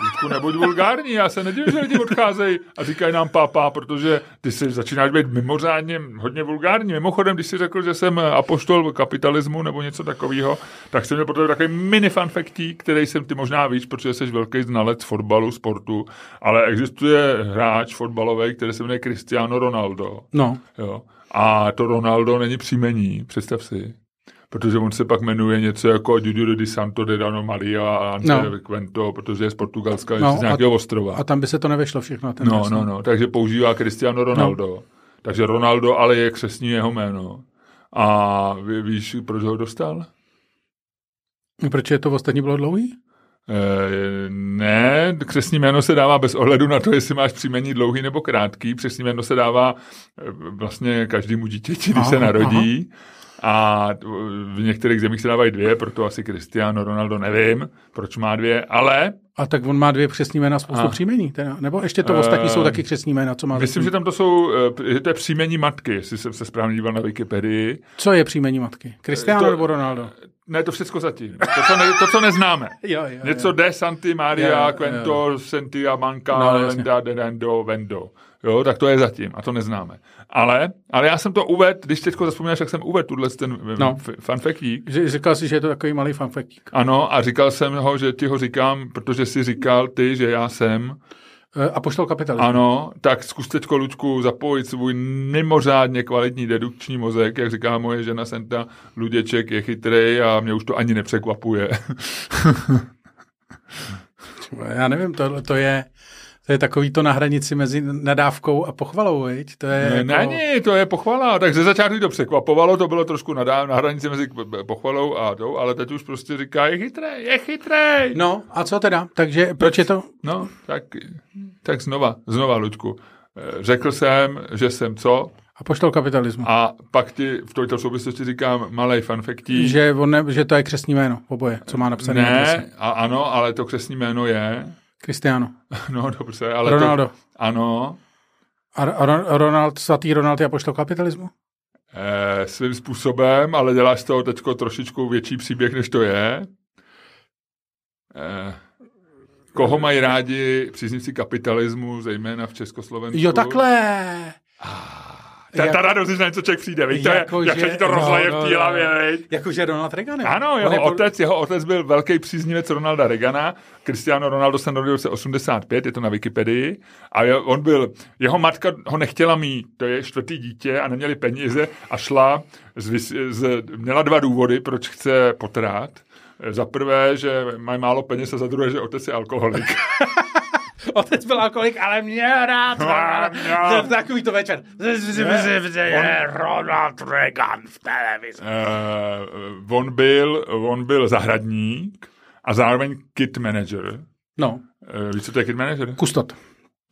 Vítku, nebuď vulgární, já se nedivím, že lidi odcházejí a říkají nám pápa, protože ty si začínáš být mimořádně hodně vulgární. Mimochodem, když si řekl, že jsem apoštol kapitalismu nebo něco takového, tak jsem měl pro tebe takový mini fanfektík, který jsem ty možná víš, protože jsi velký znalec fotbalu, sportu, ale existuje hráč fotbalový, který se jmenuje Cristiano Ronaldo. No, Jo. A to Ronaldo není příjmení, představ si. Protože on se pak jmenuje něco jako Júlio de Santo de Dano Maria a Ante No. no. Quento, protože je z Portugalska, No, no, z nějakého a- ostrova. a tam by se to nevešlo všechno. Ten no, no, no, takže používá Cristiano Ronaldo. No. Takže Ronaldo ale je křesní jeho jméno. A ví, víš, proč ho dostal? Proč je to ostatní bylo dlouhý? E, ne, křesní jméno se dává bez ohledu na to, jestli máš příjmení dlouhý nebo krátký. Křesní jméno se dává e, vlastně každému dítěti, když Aha, se narodí. A v některých zemích se dávají dvě, proto asi Cristiano Ronaldo nevím, proč má dvě, ale A tak on má dvě křesní jména spoustu A. příjmení. Teda. Nebo ještě to ostatní jsou Eh, taky křesní jména, co má myslím, zatím? že tam to jsou, že to je příjmení matky, jestli jsem se správně díval na Wikipedii. Co je příjmení matky? Cristiano To- nebo Ronaldo? Ne, to všechno zatím. To, co, ne, to, co neznáme. (laughs) Jo, jo, Něco de Santi Maria, Jo, jo, Quento, Sentia, Manca, No. Lenda, Dedendo, Vendo. Jo, tak to je zatím a to neznáme. Ale, ale já jsem to uvedl, když teď zaspomínáš, jak jsem uvedl tuhle ten No. no. fanfektík. Říkal jsi, že je to takový malý fanfektík. Ano, a říkal jsem ho, že ti ho říkám, protože si říkal ty, že já jsem. Eh, A poštol kapitalismu. Ano, tak zkus teď, Luďku, zapojit svůj mimořádně kvalitní dedukční mozek, jak říká moje žena Senta, Luděček je chytrý a mě už to ani nepřekvapuje. (laughs) Já nevím, to, to je... To je takový to na hranici mezi nadávkou a pochvalou, viď? To je Ne, jako... Není, to je pochvala. Tak ze začátku to překvapovalo, to bylo trošku na, na hranici mezi pochvalou a tou, ale teď už prostě říká, je chytrý, je chytrý. No, a co teda? Takže proč je to... No, tak, tak znova, znova, Luďku. Eh, Řekl jsem, že jsem co, A poštol kapitalismu. a pak ti v této souvislosti říkám malej fanfektí. Že, on ne, že to je křesní jméno, oboje, co má napsané na ne, adrese. a ano, ale to křesní jméno je, Cristiano. (laughs) no dobře, ale Ronaldo. To, ano, A Ro- Ronald, svatý Ronald je poštol kapitalismu? eh, svým způsobem, ale děláš z toho teďko trošičku větší příběh, než to je. Eh, koho mají rádi příznivci kapitalismu, zejména v Československu? Jo, takhle. Ta, ta radost, že na něco člověk přijde, víš, to je, Jako, jak se ti to no, rozleje no, v té no. hlavě, viď? Jakože Ronald Reagan. jo? Ano, On jeho je pod- otec, jeho otec byl velký příznivec Ronalda Reagana. Cristiano Ronaldo se narodil v roce 85, je to na Wikipedii. A je- on byl, jeho matka ho nechtěla mít, to je čtvrtý dítě a neměli peníze a šla, z, z, měla dva důvody, proč chce potrát. Za prvé, že mají málo peněz a za druhé, že otec je alkoholik. (laughs) Otec byl alkoholik, ale měl rád. No. Takový to večer. Ronald Reagan v televizi. Uh, on, byl, on byl zahradník a zároveň kit manager. No, Uh, víš, co to je kit manager? kustot.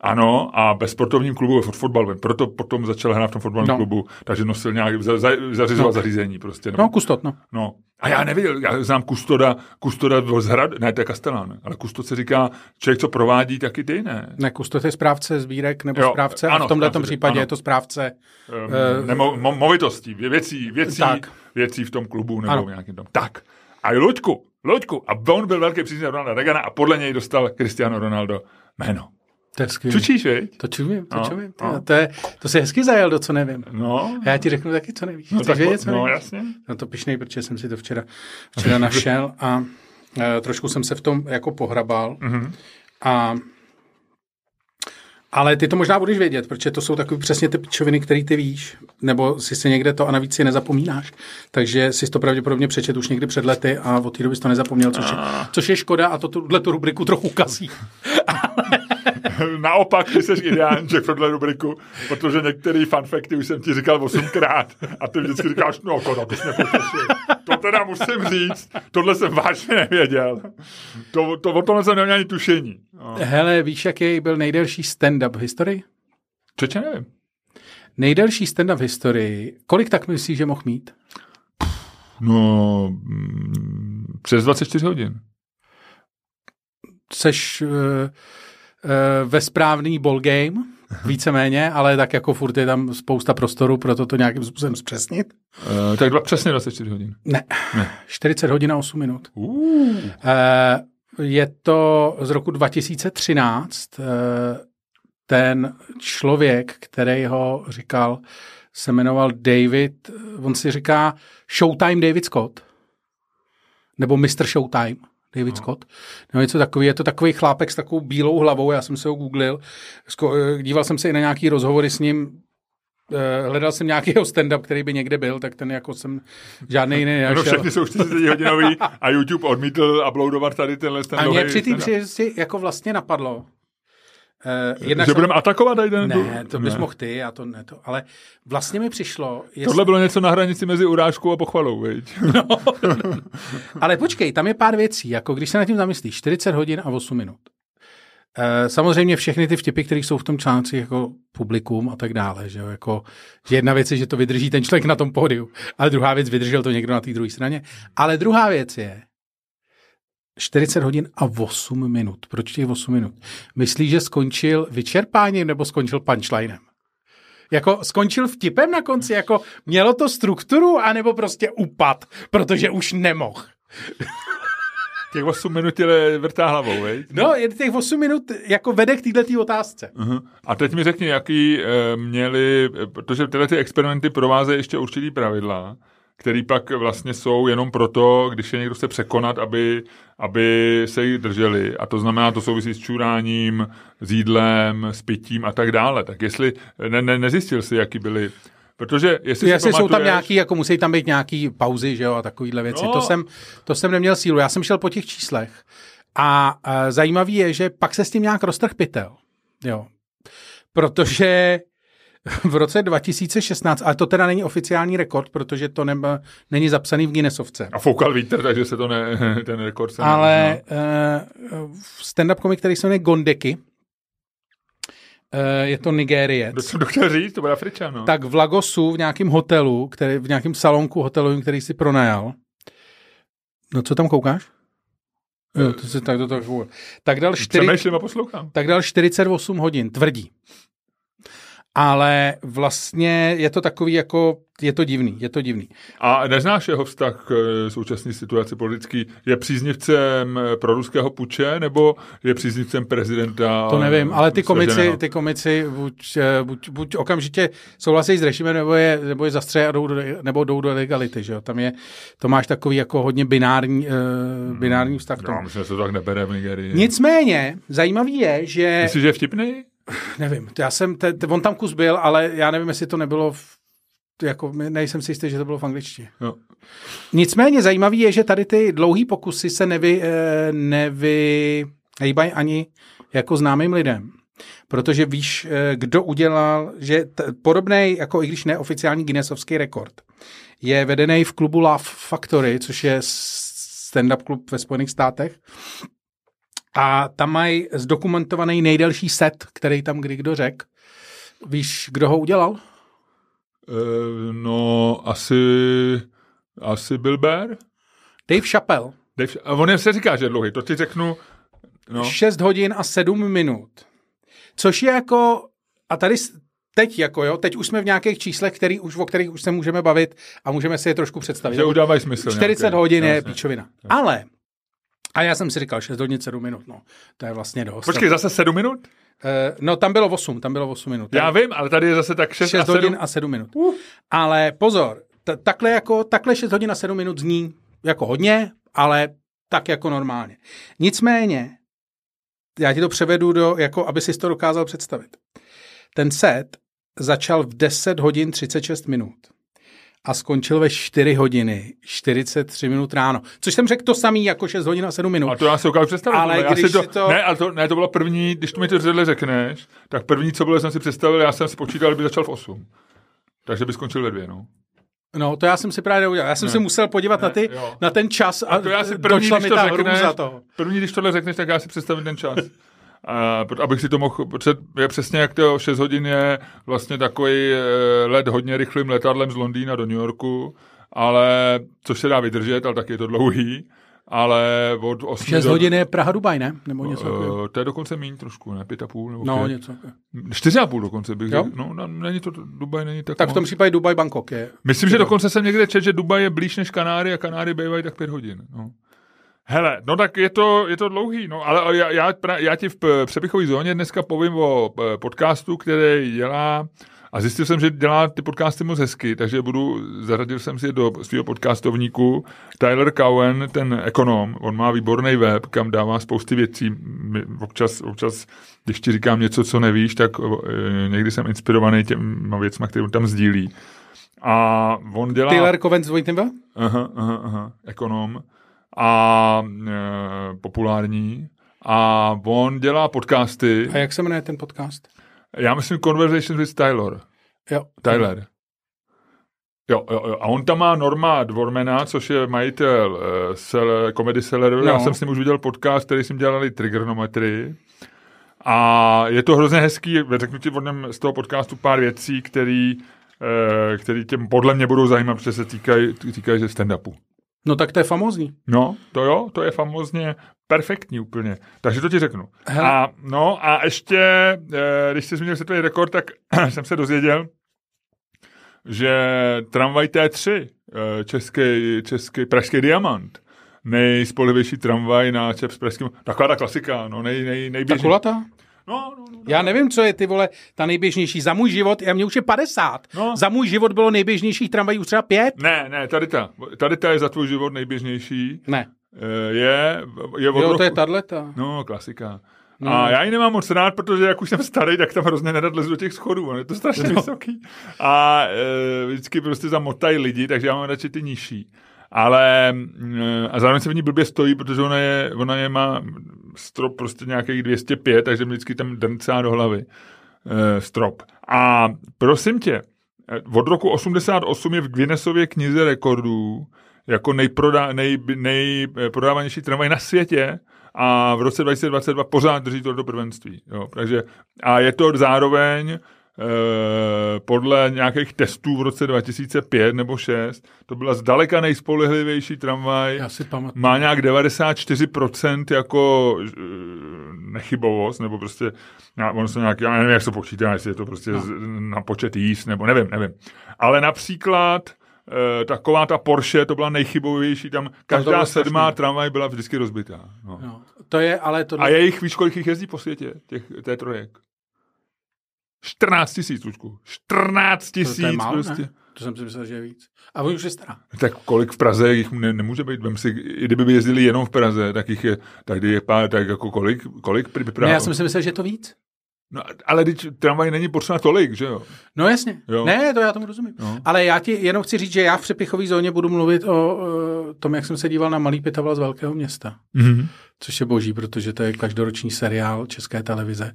Ano, a ve sportovním klubu ve fotbalovém. Proto potom začal hrát v tom fotbalovém No. klubu, takže nosil nějak, za, za, zařizoval No. zařízení prostě. No, kustot, no. no. A já nevěděl, já znám kustoda, kustoda z hrad, ne, to je Kastelán, ale kustod se říká člověk, co provádí, taky ty, ne? Ne, kustot je správce sbírek nebo Jo, správce a ano, v tomhle případě ano. je to správce. Um, nemo, mo, movitostí, vě- věcí, věcí, Tak. věcí v tom klubu nebo Ano. v nějakém tom. Tak. A Luďku, Luďku, a on byl velký příznivec Ronalda Regana a podle něj dostal Cristiano Ronaldo jméno. To je skvělý. Čučíš, viď? To čumím, to No, čumím. no. To, je, to se hezky zajel, do co nevím. No, A já ti řeknu taky, co nevíš. no, Chceš tak, vědět, co no nevíš? jasně. Na to pišnej, protože jsem si to včera, včera našel a e, trošku jsem se v tom jako pohrabal. Mhm. A ale ty to možná budeš vědět, protože to jsou takové přesně ty pičoviny, které ty víš, nebo si se někde to a navíc si nezapomínáš. Takže si to pravděpodobně přečet už někdy před lety a od té doby jsi to nezapomněl, což je, což je škoda a to tuhle tu rubriku trochu kazí. (laughs) ale, (laughs) Naopak, ty jsi ideální že pro rubriku, protože některé fanfakty už jsem ti říkal osmkrát a ty vždycky říkáš, no to, to jsme potěšil. To teda musím říct, tohle jsem vážně nevěděl. To, to o tomhle jsem neměl ani tušení. No. Hele, víš, jaký byl nejdelší stand-up v historii? Čeče nevím. Nejdelší stand-up v historii, kolik tak myslíš, že mohl mít? No, mm, přes 24 hodin. Seš uh, ve správný ball game, víceméně, ale tak jako furt je tam spousta prostoru pro to nějakým způsobem zpřesnit. Uh, tak dva, přesně 24 hodin. Ne, ne. 40 hodin a 8 minut. Uh. Uh, je to z roku 2013. Uh, ten člověk, který ho říkal, se jmenoval David, on si říká Showtime David Scott, nebo Mr. Showtime. David no. Scott. No něco takový, je to takový chlápek s takovou bílou hlavou, já jsem se ho googlil, díval jsem se i na nějaký rozhovory s ním, eh, hledal jsem nějakýho stand-up, který by někde byl, tak ten jako jsem žádný jiný nenašel. No všechny jsou 40 hodinový a YouTube odmítl uploadovat tady tenhle stand A mě při té jako vlastně napadlo, Uh, jednak že budeme atakovat ten Ne, to bys mohl ty, já to ne to. Ale vlastně mi přišlo... Jestli... Tohle bylo něco na hranici mezi urážkou a pochvalou, viď? (laughs) No, (laughs) ale počkej, tam je pár věcí, jako když se nad tím zamyslíš, 40 hodin a 8 minut. Uh, samozřejmě všechny ty vtipy, které jsou v tom článci jako publikum a tak dále, že, jo, jako, že jedna věc je, že to vydrží ten člověk na tom pódiu, ale druhá věc, vydržel to někdo na té druhé straně. Ale druhá věc je, 40 hodin a 8 minut. Proč těch 8 minut? Myslíš, že skončil vyčerpáním nebo skončil punchlinem? Jako skončil vtipem na konci, jako mělo to strukturu, anebo prostě upad, protože už nemohl. Těch 8 minut je vrtá hlavou, vej? No, je těch 8 minut jako vede k této otázce. Uh-huh. A teď mi řekni, jaký e, měli, protože tyhle ty experimenty provázejí ještě určitý pravidla který pak vlastně jsou jenom proto, když je někdo chce překonat, aby, aby se jich drželi. A to znamená, to souvisí s čuráním, s jídlem, s pitím a tak dále. Tak jestli ne, ne, nezjistil si, jaký byli Protože jestli, jestli jsou tam nějaký, jako musí tam být nějaký pauzy, že jo, a takovýhle věci. No. To, jsem, to jsem neměl sílu. Já jsem šel po těch číslech. A, a zajímavý je, že pak se s tím nějak roztrh pytel. Jo. Protože v roce 2016, ale to teda není oficiální rekord, protože to ne, není zapsaný v Guinnessovce. A foukal vítr, takže se to ne, (laughs) ten rekord se Ale uh, stand-up komik, který se jmenuje Gondeky, uh, je to Nigérie. Co to chtěl říct? To byl Afričan, no. Tak v Lagosu, v nějakém hotelu, který, v nějakém salonku hotelovým, který si pronajal. No co tam koukáš? Jo, to se tak, to, to, tak dal, 4, tak dal 48 hodin, tvrdí ale vlastně je to takový jako, je to divný, je to divný. A neznáš jeho vztah k eh, současné situaci politický? Je příznivcem eh, pro ruského puče nebo je příznivcem prezidenta? To nevím, ale ty komici, ty komici buď, eh, buď, buď okamžitě souhlasí s režimem, nebo je, nebo je zastřejí a jdou do, nebo jdou do legality, že jo? Tam je, to máš takový jako hodně binární, uh, binární vztah. No, myslím, že se to tak nebere v Nigerii. Nicméně, zajímavý je, že... Myslíš, že je vtipný? Nevím, já jsem, te, te, on tam kus byl, ale já nevím, jestli to nebylo, v, jako nejsem si jistý, že to bylo v angličtině. No. Nicméně zajímavý je, že tady ty dlouhý pokusy se nevy, eh, nevy hejbají ani jako známým lidem. Protože víš, eh, kdo udělal, že t- podobný, jako i když neoficiální Guinnessovský rekord, je vedený v klubu Love Factory, což je stand-up klub ve Spojených státech. A tam mají zdokumentovaný nejdelší set, který tam kdy kdo řekl. Víš, kdo ho udělal? Uh, no, asi, asi Bill Bear? Dave Chappelle. Dave, a on se říká, že je dlouhý, to ti řeknu. No. 6 hodin a 7 minut. Což je jako, a tady teď jako jo, teď už jsme v nějakých číslech, který už, o kterých už se můžeme bavit a můžeme si je trošku představit. Že udávají smysl. 40 nějaký. hodin je píčovina. Ale a já jsem si říkal 6 hodin 7 minut, no. To je vlastně dost. Počkej, zase 7 minut? Uh, no, tam bylo 8, tam bylo 8 minut. Já vím, ale tady je zase tak 6, 6 a 7. hodin a 7 minut. Uh. Ale pozor, t- takhle, jako, takhle 6 hodin a 7 minut zní jako hodně, ale tak jako normálně. Nicméně, já ti to převedu do, jako aby si to dokázal představit. Ten set začal v 10 hodin 36 minut a skončil ve 4 hodiny 43 minut ráno. Což jsem řekl to samý jako 6 hodin a 7 minut. A to já si ukážu představit. Ale já když si to, si to- Ne, ale to, ne, to bylo první, když tu mi to řekneš, tak první, co bylo, jsem si představil, já jsem si počítal, že by začal v 8. Takže by skončil ve dvě, no. No, to já jsem si právě neudělal. Já jsem Ne. se musel podívat na, ty, jo. na ten čas a, A to já si první, došla když mi to ta řekneš, hrůza toho. první, když tohle řekneš, tak já si představím ten čas. (laughs) Abych si to mohl, protože je přesně jak to 6 hodin je vlastně takový eh, let hodně rychlým letadlem z Londýna do New Yorku, ale což se dá vydržet, ale taky je to dlouhý, ale od 8 6 do, hodin je Praha Dubaj, ne? Nebo něco. Uh, to je dokonce méně trošku, ne? Pět a půl nebo No, pět. něco. Čtyři a půl dokonce bych řekl. No, no, není to, Dubaj není tak Tak v tom případě Dubaj, Bangkok je. Myslím, že dokonce jsem někde četl, že Dubaj je blíž než Kanáry a Kanáry bývají tak pět hodin. No. Hele, no tak je to, je to dlouhý, no, ale já, já, já ti v p- přepichové zóně dneska povím o p- podcastu, který dělá a zjistil jsem, že dělá ty podcasty moc hezky, takže budu, zařadil jsem si do svého podcastovníku Tyler Cowen, ten ekonom, on má výborný web, kam dává spousty věcí, občas, občas když ti říkám něco, co nevíš, tak e, někdy jsem inspirovaný těma věcma, které on tam sdílí. A on dělá... Taylor Coven s dvojitým V? Aha, aha, aha, ekonom a e, populární a on dělá podcasty. A jak se jmenuje ten podcast? Já myslím Conversations with Tyler. Jo. Tyler. Jo, jo, jo. A on tam má Norma Dvormana, což je majitel uh, sell, comedy selleru. No. Já jsem s ním už viděl podcast, který jsme dělali Trigonometry. A je to hrozně hezký. Řeknu ti z toho podcastu pár věcí, který, uh, který tě podle mě budou zajímat, protože se týkají týkaj se stand-upu. No tak to je famózní. No, to jo, to je famozně perfektní úplně. Takže to ti řeknu. Hele. A, no a ještě, eh, když jsi zmínil světový rekord, tak (clears throat) jsem se dozvěděl, že tramvaj T3, eh, český, český pražský diamant, nejspolehlivější tramvaj na Čep s pražským, taková ta klasika, no nej, nej, Ta nejběžnější. Kulatá? No, no, no, Já nevím, co je ty vole ta nejběžnější. Za můj život, já mě už je 50. No. Za můj život bylo nejběžnějších tramvají už třeba pět? Ne, ne, tady ta, tady ta je za tvůj život nejběžnější. Ne. Eh, je, je od Jo, roku, to je tato. No, klasika. No. A já ji nemám moc rád, protože jak už jsem starý, tak tam hrozně nerad lezu do těch schodů, on je to strašně no. vysoký. A e, vždycky prostě zamotají lidi, takže já mám radši ty nižší. Ale e, a zároveň se v ní blbě stojí, protože ona je, ona je má strop prostě nějakých 205, takže mě vždycky tam drncá do hlavy e, strop. A prosím tě, e, od roku 88 je v Guinnessově knize rekordů jako nejprodá, nej, nejprodávanější tramvaj na světě a v roce 2022 pořád drží to do prvenství. Jo. Takže, a je to zároveň eh, podle nějakých testů v roce 2005 nebo 6, to byla zdaleka nejspolehlivější tramvaj. Já si pamatuju. Má nějak 94% jako eh, nechybovost, nebo prostě, já, ono se nějak, já nevím, jak se počítá, jestli je to prostě no. na počet jíst, nebo nevím, nevím. Ale například eh, taková ta Porsche, to byla nejchybovější, tam každá bylo sedmá strašný. tramvaj byla vždycky rozbitá. No. No, to je, ale to... A jejich, víš, kolik jich jezdí po světě, těch, té trojek? 14 tisíc, Lučku. 14 to, to je tisíc málo, prostě. ne? To jsem si myslel, že je víc. A on už je stará. Tak kolik v Praze jich ne, nemůže být? Vem si, i kdyby by jezdili jenom v Praze, tak jich je, tak je pár, tak jako kolik, kolik by Ne, já jsem si myslel, že je to víc. No, ale teď tramvaj není potřeba tolik, že jo? No jasně. Jo. Ne, to já tomu rozumím. No. Ale já ti jenom chci říct, že já v přepichové zóně budu mluvit o, o tom, jak jsem se díval na Malý pitavla z velkého města. Mm-hmm. Což je boží, protože to je každoroční seriál české televize.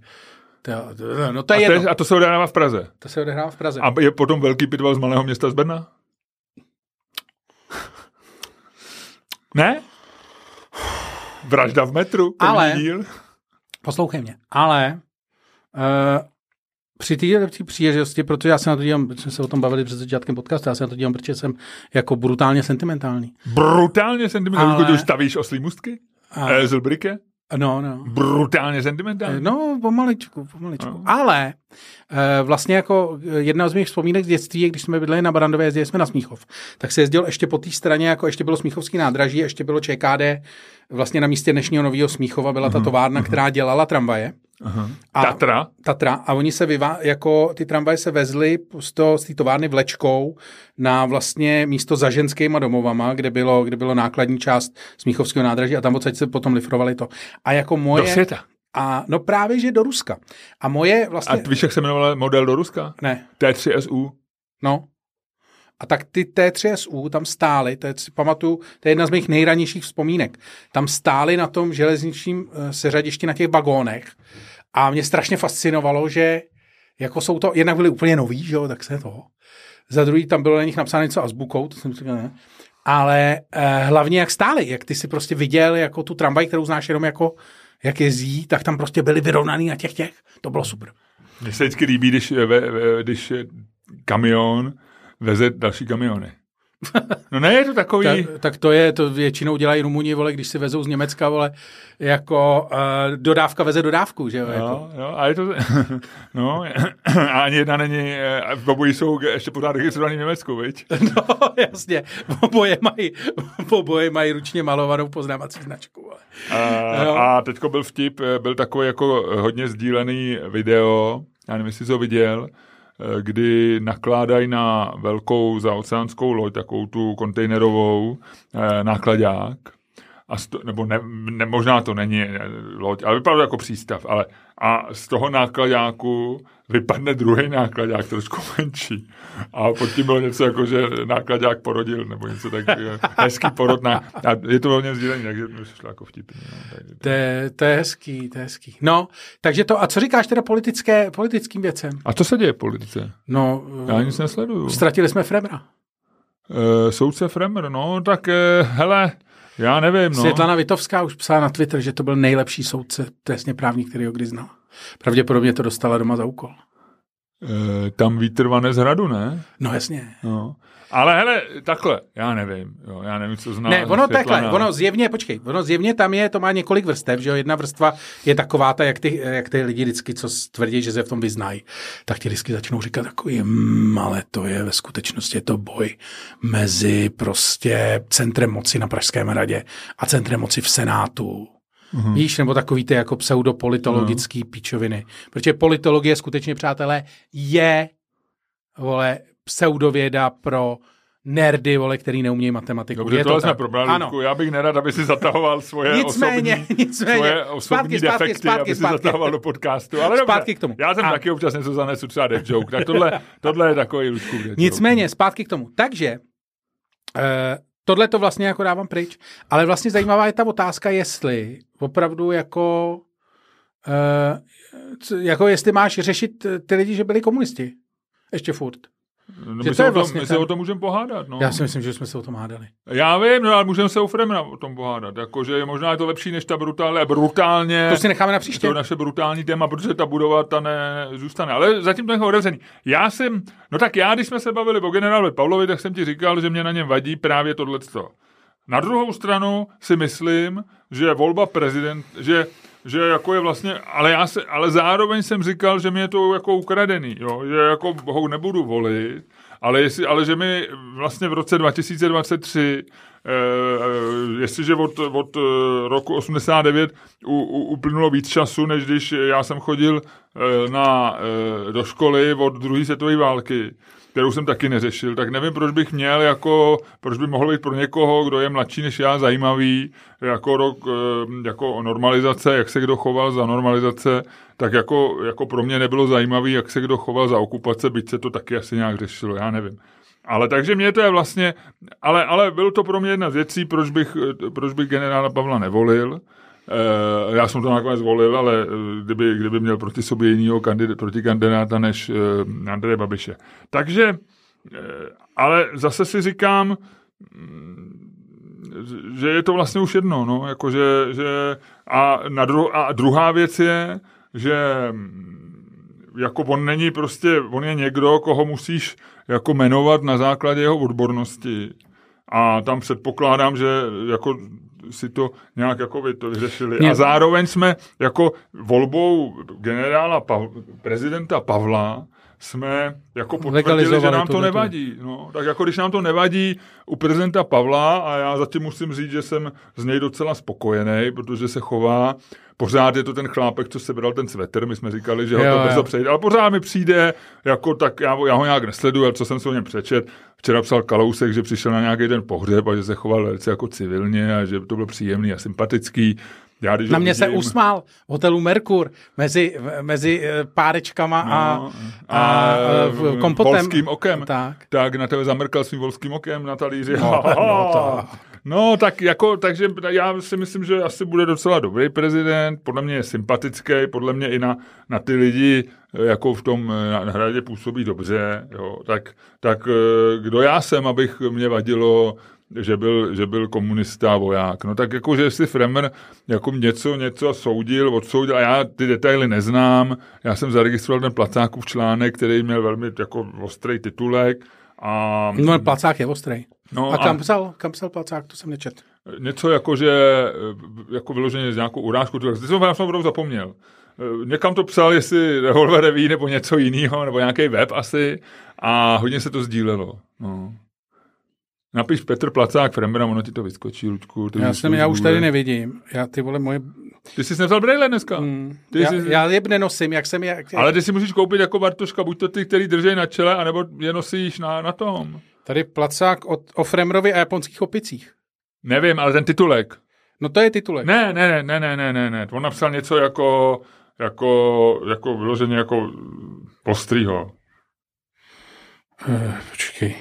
To, to, no to je A, to jedno. je, a to se odehrává v Praze. To se odehrává v Praze. A je potom velký pitval z malého města z Brna? Ne? Vražda v metru, Ale- díl. Poslouchej mě. Ale uh, při té té příležitosti, protože já se na to dívám, jsme se o tom bavili před začátkem podcastu, já se na to dívám, protože jsem jako brutálně sentimentální. Brutálně sentimentální. Ale-. Už stavíš oslý můstky? A, A... Zilbrike? No, no. Brutálně sentimentální. No, pomaličku, pomaličku. No. Ale e, vlastně jako jedna z mých vzpomínek z dětství, je, když jsme bydleli na Barandově, jezdili jsme na Smíchov, tak se jezdil ještě po té straně, jako ještě bylo Smíchovský nádraží, ještě bylo ČKD, vlastně na místě dnešního nového Smíchova byla ta továrna, která dělala tramvaje. Aha. A- Tatra? Tatra a oni se vyvá, jako ty tramvaje se vezly z, toho, z té továrny vlečkou na vlastně místo za ženskýma domovama, kde bylo, kde bylo nákladní část Smíchovského nádraží a tam odsaď se potom lifrovali to. A jako moje... Do světa. A no právě, že do Ruska. A moje A vlastně... ty víš, jak se jmenoval model do Ruska? Ne, T3SU. no. A tak ty T3SU tam stály, to je, si pamatuju, to je jedna z mých nejranějších vzpomínek. Tam stály na tom železničním eh, seřadišti na těch vagónech a mě strašně fascinovalo, že jako jsou to, jednak byly úplně nový, že jo, tak se to. Za druhý tam bylo na nich napsáno něco azbukou, to jsem říkal, ne. Ale eh, hlavně jak stály, jak ty si prostě viděl jako tu tramvaj, kterou znáš jenom jako jak jezdí, tak tam prostě byly vyrovnaný na těch těch. To bylo super. Mně se vždycky líbí, když, ve, když kamion veze další kamiony. No ne, je to takový... Tak, tak to je, to většinou dělají Rumuni, vole, když si vezou z Německa, vole, jako uh, dodávka veze dodávku, že jo? Jo, jako. jo, a je to... (laughs) No, (clears throat) a ani jedna není... V obojí jsou ještě pořád registrovaný v Německu, viď? (laughs) No, jasně. Oboje mají, oboje mají ručně malovanou poznávací značku. Vole. A, Jo. a teďko byl vtip, byl takový jako hodně sdílený video, já nevím, jestli jsi to viděl, eh, kdy nakládají na velkou zaoceánskou loď, takovou tu kontejnerovou eh, nákladák, a sto, nebo ne, ne, možná to není eh, loď, ale vypadá jako přístav, ale a z toho nákladáku vypadne druhý nákladák, trošku menší. A pod tím bylo něco jako, že nákladák porodil, nebo něco tak eh, hezký porod. Na, a je to velmi sdílení, takže mi šlo jako vtipný. No, To je, to je hezký, to je hezký. No, takže to, a co říkáš teda politické, politickým věcem? a co se děje v politice? No, Já nic nesleduju. ztratili jsme Fremra. Uh, soudce Fremer, no, tak uh, hele, já nevím, no. Světlana Vitovská už psala na Twitter, že to byl nejlepší soudce trestně právní, který ho kdy znal. Pravděpodobně to dostala doma za úkol. Uh, tam vítr vane z hradu, ne? No jasně. No. Ale hele, takhle, já nevím, jo, já nevím, co zná Ne, ono Světlana. takhle, ono zjevně, počkej, ono zjevně tam je, to má několik vrstev, že jo, jedna vrstva je taková ta, jak ty, jak ty lidi vždycky, co tvrdí, že se v tom vyznají, tak ti vždycky začnou říkat takový, mm, ale to je ve skutečnosti je to boj mezi prostě centrem moci na Pražském hradě a centrem moci v Senátu. Mm-hmm. Víš, nebo takový ty jako pseudopolitologický mm. píčoviny. Protože politologie skutečně, přátelé, je, vole, pseudověda pro nerdy, vole, který neumějí matematiku. Dobře, je tohle jsme tak. probrali, Ano. Já bych nerad, aby si zatahoval svoje (laughs) Nicméně, osobní, nicméně. svoje osobní Zpátky, zpátky, defekty, zpátky, aby si zpátky. zatahoval do podcastu. Ale dobře, Zpátky k tomu. Já jsem A- taky občas něco zanesu, třeba dead joke, tak tohle, tohle je takový dead Nicméně, zpátky k tomu. Takže, eh, tohle to vlastně jako dávám pryč, ale vlastně zajímavá je ta otázka, jestli opravdu jako, co- jako jestli máš řešit eh, ty lidi, že byli komunisti. Ještě furt. No, že my to se, je o tom, vlastně my se o tom můžeme pohádat. No. Já si myslím, že jsme se o tom hádali. Já vím, no, ale můžeme se u Fremra o tom pohádat. Jakože možná je to lepší než ta brutálně, brutálně. To si necháme na je příště. to naše brutální téma, protože ta budova ta ne, zůstane. Ale zatím to je otevřený. Já jsem, no tak já, když jsme se bavili o generálovi Pavlovi, tak jsem ti říkal, že mě na něm vadí právě tohleto. Na druhou stranu si myslím, že volba prezident, že že jako je vlastně, ale já se, ale zároveň jsem říkal, že mi je to jako ukradený, jo, že jako ho nebudu volit, ale, jestli, ale že mi vlastně v roce 2023 eh, eh, jestliže od, od eh, roku 89 u, u, uplynulo víc času, než když já jsem chodil eh, na, eh, do školy od druhé světové války, kterou jsem taky neřešil, tak nevím, proč bych měl jako, proč by mohl být pro někoho, kdo je mladší než já, zajímavý, jako, rok, eh, jako normalizace, jak se kdo choval za normalizace, tak jako, jako pro mě nebylo zajímavý, jak se kdo choval za okupace, byť se to taky asi nějak řešilo, já nevím. Ale takže mě to je vlastně, ale, ale byl to pro mě jedna z věcí, proč bych, eh, proč bych generála Pavla nevolil. Eh, já jsem to nakonec volil, ale eh, kdyby, kdyby měl proti sobě jinýho kandid, proti kandidáta než eh, Andreje Babiše. Takže, ale zase si říkám, mm, že je to vlastně už jedno, no, jako že, že a, na dru, a druhá věc je, že mm, jako on není prostě, on je někdo, koho musíš jako jmenovat na základě jeho odbornosti. A tam předpokládám, že jako si to nějak jako vy to vyřešili. Mě- A zároveň jsme jako volbou generála Pav- prezidenta Pavla jsme jako potvrdili, že nám to tohleto. nevadí. No, tak jako když nám to nevadí u prezidenta Pavla a já zatím musím říct, že jsem z něj docela spokojený, protože se chová, pořád je to ten chlápek, co sebral ten svetr, my jsme říkali, že ho Jo, to jo. brzo přejde, ale pořád mi přijde, jako tak já, já ho nějak nesleduju, ale co jsem si o něm přečet, včera psal Kalousek, že přišel na nějaký ten pohřeb a že se choval velice jako civilně a že to byl příjemný a sympatický, Já, když Na ho mě se vidím- usmál v hotelu Merkur mezi, mezi eh, párečkama a, No, a, a v- kompotem. volským okem. Tak. tak na tebe zamrkal svým volským okem na talíři. No, (laughs) no, tak. No, tak jako, takže já si myslím, že asi bude docela dobrý prezident, podle mě je sympatický, podle mě i na, na ty lidi eh, jako v tom eh, na- hradě působí dobře, jo, tak, tak eh, kdo já jsem, abych mě vadilo, že byl, že byl komunista voják. No tak jako, že si Fremer jako něco, něco soudil, odsoudil a já ty detaily neznám. Já jsem zaregistroval ten placákův článek, který měl velmi jako ostrý titulek a No, placák je ostrý. No a kam psal, kam psal placák, to jsem nečet. něco jako, že eh, jako vyloženě z nějakou urážku, to jsem jsem opravdu zapomněl. Eh, Někam to psal, jestli Revolver ví, nebo něco jiného, nebo nějaký web asi a hodně se to sdílelo. No. Napiš Petr Placák Fremera, ono ti to vyskočí, Luďku. ty Já, jsem, to já už tady nevidím. Já ty vole moje... Ty jsi nevzal brejle dneska. Mm, Ty já, jsi- já je nenosím, jak jsem je... Ale ty si můžeš koupit jako Bartoška, buď to ty, který drží na čele, anebo je nosíš na, na tom. Tady placák od, o Fremrovi a japonských opicích. Nevím, ale ten titulek. No to je titulek. Ne, ne, ne, ne, ne, ne, ne. On napsal něco jako, jako, jako vyloženě jako ostrýho. Uh, počkej.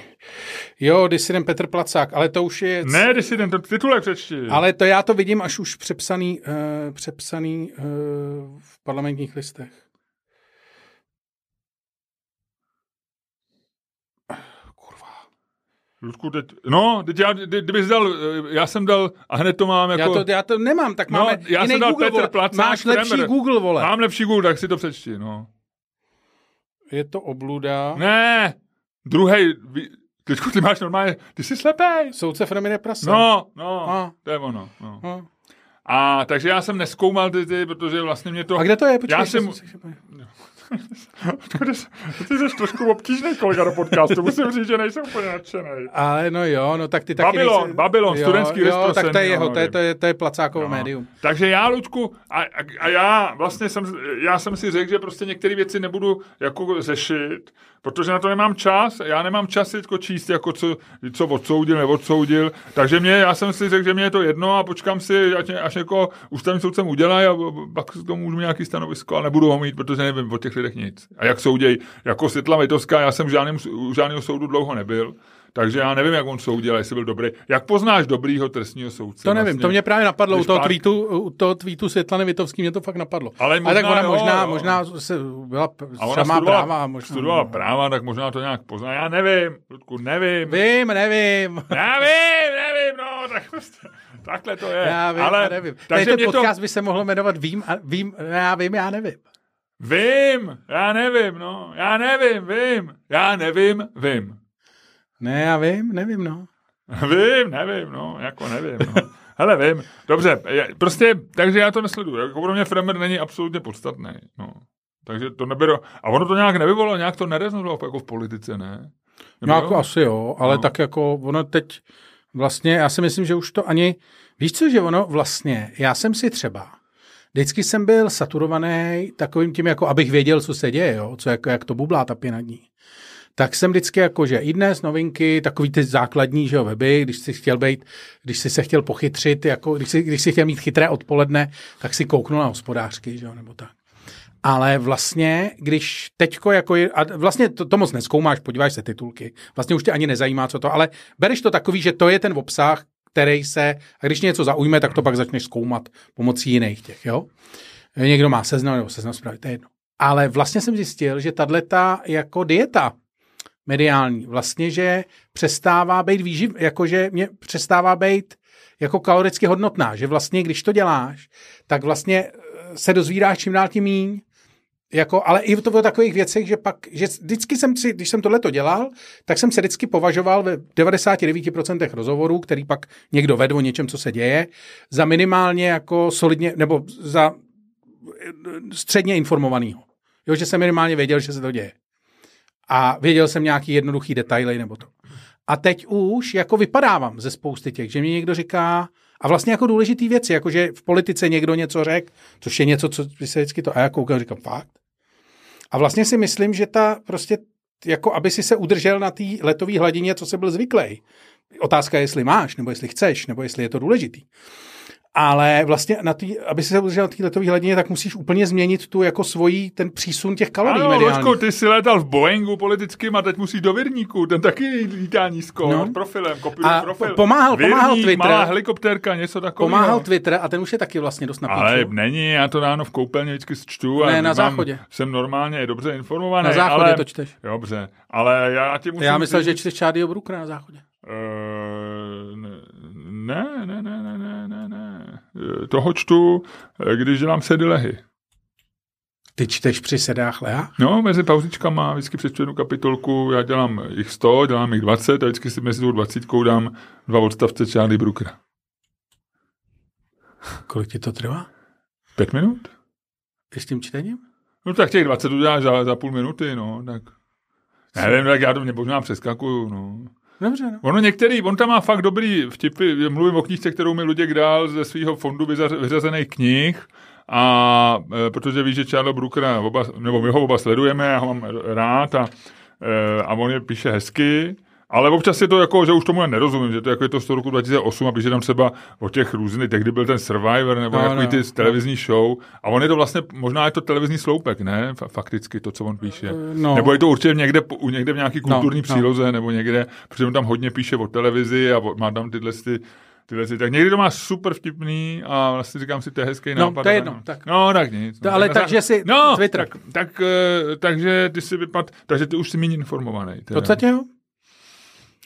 Jo, disident Petr Placák, ale to už je... Ne, si ten titulek přečti. Ale to já to vidím až už přepsaný, uh, přepsaný uh, v parlamentních listech. Ludku, teď, no, teď já, kdy- kdybys dal, eh, já jsem dal, a hned to mám jako... Já to, já to nemám, tak No, máme já jiný jsem dal Google, Petr vole. Placák, Máš lepší Kremer. Google, vole. Mám lepší Google, tak si to přečti, no. Je to obluda. Ne, druhý, Teďku ty máš normálně, ty jsi slepej. Soudce Fremine Prasa. No, no, A. to je ono. No. No. A takže já jsem neskoumal ty, ty protože vlastně mě to... A kde to je? Počkej, Já jsem- Ty jsi trošku obtížný kolega do podcastu, musím říct, že nejsem úplně nadšený. Ale no jo, no tak ty taky Babylon, nejsi- Babylon, jo, studentský Jo, tak to je jeho, to je, no, to je, to je placákovo No. médium. Takže já, Luďku, a, a, a já vlastně jsem, já jsem si řekl, že prostě některé věci nebudu jako řešit, protože na to nemám čas, já nemám čas si teďko číst, jako co, co odsoudil, neodsoudil, takže mě, já jsem si řekl, že mě je to jedno a počkám si, ať, až jako ústavní soudcem udělají a pak k tomu můžu nějaký stanovisko, ale nebudu ho mít, protože nevím o těch lidech nic. A jak souděj, jako Světla Vejtovská, já jsem v žádném, u žádného soudu dlouho nebyl, takže já nevím, jak on soudil, jestli byl dobrý. Jak poznáš dobrýho trestního soudce? To nevím, vlastně? to mě právě napadlo u toho, pár- tweetu, u toho tweetu Světlany Vitovský, mě to fakt napadlo. Ale Ale tak možná ona jo, možná, jo. možná se byla A ona sama studovala, práva. a Možná, studovala práva, tak možná to nějak pozná. Já nevím, Ludku, nevím. Vím, nevím. Já vím, nevím, no, tak prostě, takhle to je. Já vím, Ale, nevím. Tady Takže ten mě to, podcast by se mohlo jmenovat Vím, a, vím, já vím, já nevím. Vím, já nevím, no, já nevím, vím, já nevím, vím. Ne, já vím, nevím, no. (laughs) Vím, nevím, no, jako nevím, no. Hele, vím. Dobře, je, prostě, takže já to nesleduju. Jako pro mě Fremer není absolutně podstatný, no. Takže to neberu. A ono to nějak nevyvolalo, nějak to nerezonovalo jako v politice, ne? No jako asi jo, ale No. tak jako ono teď vlastně, já si myslím, že už to ani, víš co, že ono vlastně, já jsem si třeba, vždycky jsem byl saturovaný takovým tím, jako abych věděl, co se děje, jo, co jako, jak to bublá ta pěna dní. Tak jsem vždycky jako, že i dnes novinky, takový ty základní, že jo, weby, když si chtěl být, když si se chtěl pochytřit, jako, když si, když si chtěl mít chytré odpoledne, tak si kouknul na hospodářky, že jo, nebo tak. Ale vlastně, když teďko jako je, a vlastně to, to moc neskoumáš, podíváš se titulky, vlastně už tě ani nezajímá, co to, ale bereš to takový, že to je ten obsah, který se, a když něco zaujme, tak to pak začneš zkoumat pomocí jiných těch, jo. Někdo má seznam nebo seznam zprávy, to je jedno. Ale vlastně jsem zjistil, že tato jako dieta mediální, vlastně, že přestává být výživ, jakože mě přestává být jako kaloricky hodnotná, že vlastně, když to děláš, tak vlastně eh, se dozvíráš čím dál tím míň, jako, ale i to o takových věcech, že pak, že vždycky jsem si, když jsem tohle to dělal, tak jsem se vždycky považoval ve 99% rozhovorů, který pak někdo vedl o něčem, co se děje, za minimálně jako solidně, nebo za eh, středně informovanýho. Jo, že jsem minimálně věděl, že se to děje. A věděl jsem nějaký jednoduchý detaily nebo to. A teď už jako vypadávám ze spousty těch, že mi někdo říká, a vlastně jako důležitý věci, jako že v politice někdo něco řekl, což je něco, co by se vždycky to, a já koukám, říkám, fakt. A vlastně si myslím, že ta prostě, jako aby si se udržel na té letové hladině, co se byl zvyklý. Otázka je, jestli máš, nebo jestli chceš, nebo jestli je to důležitý. Ale vlastně, na tý, aby si se udržel na té letové hladině, tak musíš úplně změnit tu jako svojí, ten přísun těch kalorií Ano, mediálních. Loďko, ty jsi letal v Boeingu politickým a teď musíš do Virníku, ten taky lítá nízko, No. profilem, kopíruje A profil. pomáhal- pomáhal Virník, Twitter. malá helikoptérka, něco takového. Pomáhal Twitter a ten už je taky vlastně dost na Ale není, já to ráno v koupelně vždycky čtu. A Ne, na mám, záchodě. Jsem normálně dobře informovaný. Na záchodě ale, to čteš. Dobře, ale já ti musím Já myslel, říct, že čteš Čádyho Brookera na záchodě. Eh, ne, ne, ne, ne, Toho čtu, eh, když dělám sedy lehy. Ty čteš při sedách Lea? No, mezi pauzičkama vždycky přečtu jednu kapitolku, já dělám jich 100, dělám jich 20 a vždycky si mezi tou 20 dám dva odstavce Charlie Brookera. Kolik ti to trvá? Pět minut? I s tím čtením? No tak těch 20 uděláš za, za půl minuty, no, tak... Nevím, tak já to mě možná přeskakuju, no. Dobře, no. Ono některý, on tam má fakt dobrý vtipy, mluvím o knížce, kterou mi Luděk dal ze svého fondu vyřazených knih, a e, protože víš, že Charles Brookera, oba, nebo my ho oba sledujeme, já ho mám rád a, e, a on je píše hezky, ale občas je to jako, že už tomu já nerozumím, že to jako je to z toho roku 2008 a píše tam třeba o těch různých, tehdy byl ten Survivor nebo No, no, no. ty televizní show a on je to vlastně, možná je to televizní sloupek, ne? Fa- Fakticky to, co on píše. No. Nebo je to určitě někde, někde v nějaký No, kulturní no. příloze nebo někde, protože on tam hodně píše o televizi a má tam tyhle ty, tyhle ty, tak někdy to má super vtipný a vlastně říkám si, to je hezký No, nápad. to je jedno, no. tak. No, tak nic. To no, ale tak takže si no, Twitter. Tak, tak, eh, takže ty si vypad, takže ty už jsi méně informovaný. V Teda. podstatě jo.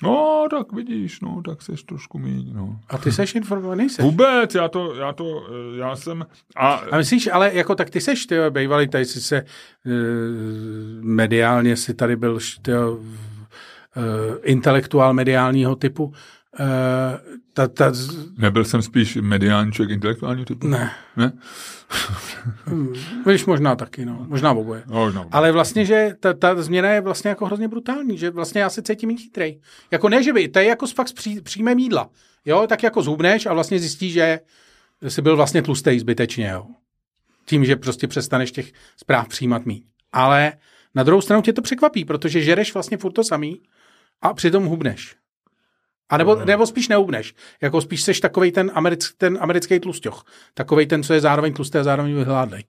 No, tak vidíš, no, tak jsi trošku méně, no. A ty seš informovaný, seš. Vůbec, já to, já to, eh, já jsem, a, A myslíš, ale jako tak ty seš, ty bývalý, tady si se e, mediálně si tady byl ty, e, intelektuál mediálního typu. E, ta, ta, nebyl jsem spíš mediální člověk intelektuálního typu? ne, Ne? (laughs) Víš, možná taky, no, možná oboje. No, no. Ale vlastně, že ta, ta změna je vlastně jako hrozně brutální, že vlastně já se cítím méně chytrej. Jako ne, že by, to je jako fakt z pří, jídla. Jo, tak jako zhubneš a vlastně zjistíš, že jsi byl vlastně tlustej zbytečně, jo. Tím, že prostě přestaneš těch zpráv přijímat mít. Ale na druhou stranu tě to překvapí, protože žereš vlastně furt to samý a přitom hubneš. A nebo, nebo spíš neubneš. Jako spíš seš takovej ten, americk, ten americký tlusťoch. Takovej ten, co je zároveň tlustý a zároveň vyhládlej.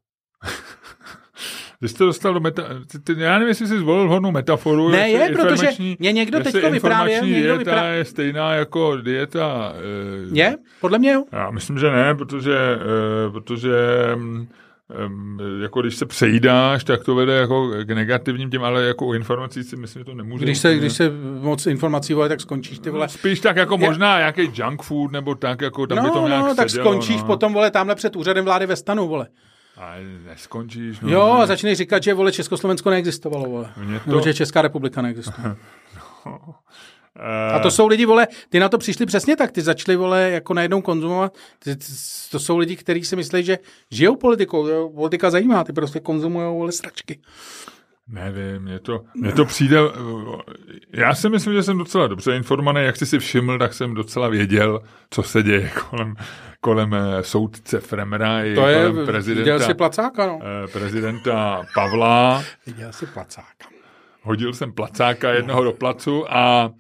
Ty (laughs) jsi to dostal do meta... Ty, ty, já nevím, jestli jsi zvolil vhodnou metaforu. Ne, je, protože mě někdo teďko vyprávěl, informační někdo dieta vyprávěl. je stejná jako dieta... eh, Je? Podle mě jo. Já myslím, že ne, protože, eh, protože mm, jako když se přejídáš, tak to vede jako k negativním těm, ale jako u informací si myslím, že to nemůže. Když se, úplně. když se moc informací vole, tak skončíš ty vole. Spíš tak jako Je- možná nějaký junk food, nebo tak, jako tam by to No, nějak no, tak sedělo, skončíš no. potom, vole, tamhle před úřadem vlády ve stanu, vole. Ale neskončíš. No, Jo, a ne. začneš říkat, že, vole, Československo neexistovalo, vole. To- Nebo že Česká republika neexistuje. Eh, (laughs) (laughs) A to jsou lidi, vole, ty na to přišli přesně tak, ty začali, vole, jako najednou konzumovat. Ty, to jsou lidi, kteří si myslí, že žijou politikou, politika zajímá, ty prostě konzumují, vole, stračky. Nevím, mě to, mě to přijde... Já si myslím, že jsem docela dobře informovaný. Jak jsi si všiml, tak jsem docela věděl, co se děje (laughs) kolem, kolem eh, soudce Fremera i To je, kolem viděl prezidenta, si placáka, no. eh, prezidenta Pavla. Viděl si placáka. Hodil jsem placáka jednoho do placu a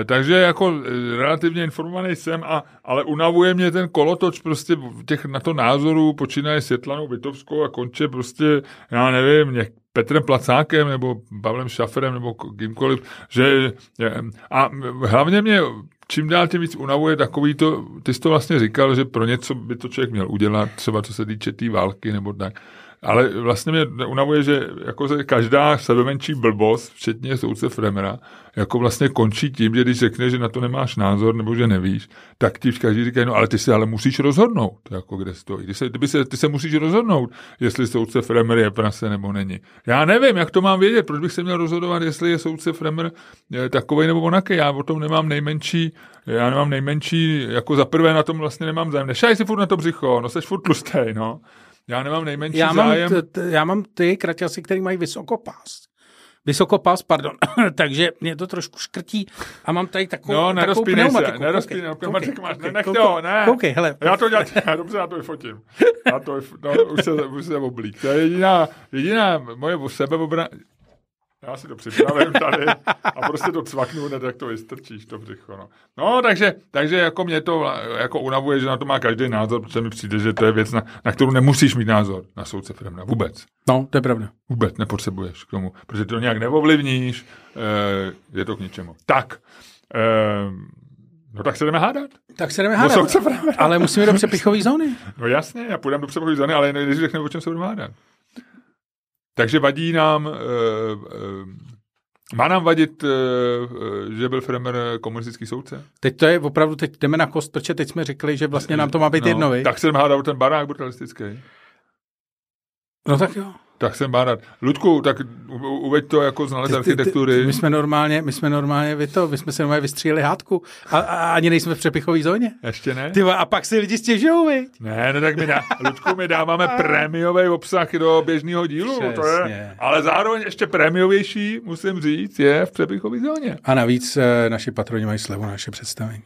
e, takže jako e, relativně informovaný jsem, a, ale unavuje mě ten kolotoč prostě těch na to názoru, počínaje Světlanou Vitovskou a konče prostě, já nevím, něk, Petrem Placákem nebo Pavlem Šaferem nebo kýmkoliv, že e, a hlavně mě čím dál tím víc unavuje takový to, ty jsi to vlastně říkal, že pro něco by to člověk měl udělat, třeba co se týče té tý války nebo tak. Ale vlastně mě unavuje, že jako se každá sebemenší blbost, včetně soudce Fremera, jako vlastně končí tím, že když řekne, že na to nemáš názor nebo že nevíš, tak ti každý říkají, no ale ty se ale musíš rozhodnout, jako kde stojí. Ty se, ty, se, ty se musíš rozhodnout, jestli soudce Fremer je prase nebo není. Já nevím, jak to mám vědět, proč bych se měl rozhodovat, jestli je soudce Fremer takový nebo onaký. Já o tom nemám nejmenší, já nemám nejmenší, jako za prvé na tom vlastně nemám zájem. Nešaj si furt na to břicho, no seš furt tlustej, no. Já nemám nejmenší Já mám, zájem. t, t, já mám ty kraťasy, který mají vysokopás. Vysokopás, pardon. (coughs) Takže mě to trošku škrtí a mám tady takovou, No, takovou nerozpínej se, pneumatiku. nerozpínej, Koukej, pneumatiku koukej, máš, koukej, nech koukej, to, ne. Koukej, hele. Já to dělám, já dobře, já to vyfotím. Já to, no, už se, už se oblík. To je jediná, jediná moje sebeobra... Já si to připravím tady a prostě to cvaknu, hned, jak to vystrčíš, to břicho. No, no takže, takže jako mě to jako unavuje, že na to má každý názor, protože mi přijde, že to je věc, na, na kterou nemusíš mít názor na soudce Fremna. Vůbec. No, to je pravda. Vůbec nepotřebuješ k tomu, protože to nějak neovlivníš, e, je to k ničemu. Tak, e, no tak se jdeme hádat. Tak se jdeme hádat, ale musíme do přepichové zóny. No jasně, já půjdeme do přepichové zóny, ale než řekneme, o čem se budeme hádat. Takže vadí nám, uh, uh, má nám vadit, uh, že byl Fremer komunistický soudce? Teď to je opravdu, teď jdeme na kost, protože teď jsme řekli, že vlastně nám to má být no, jedno, Tak se hádal ten barák brutalistický. No tak jo. Tak jsem bádat. Ludku, tak uveď to jako znalec ty, architektury. Ty, my jsme normálně, my jsme normálně, vy to, my jsme se normálně vystříleli hádku a, a, ani nejsme v přepichové zóně. Ještě ne? Ty, a pak si lidi stěžují, viď? Ne, no tak my, dá, Ludku, my dáváme prémiový obsah do běžného dílu. To je, ale zároveň ještě prémiovější, musím říct, je v přepichové zóně. A navíc e, naši patroni mají slevu na naše představení.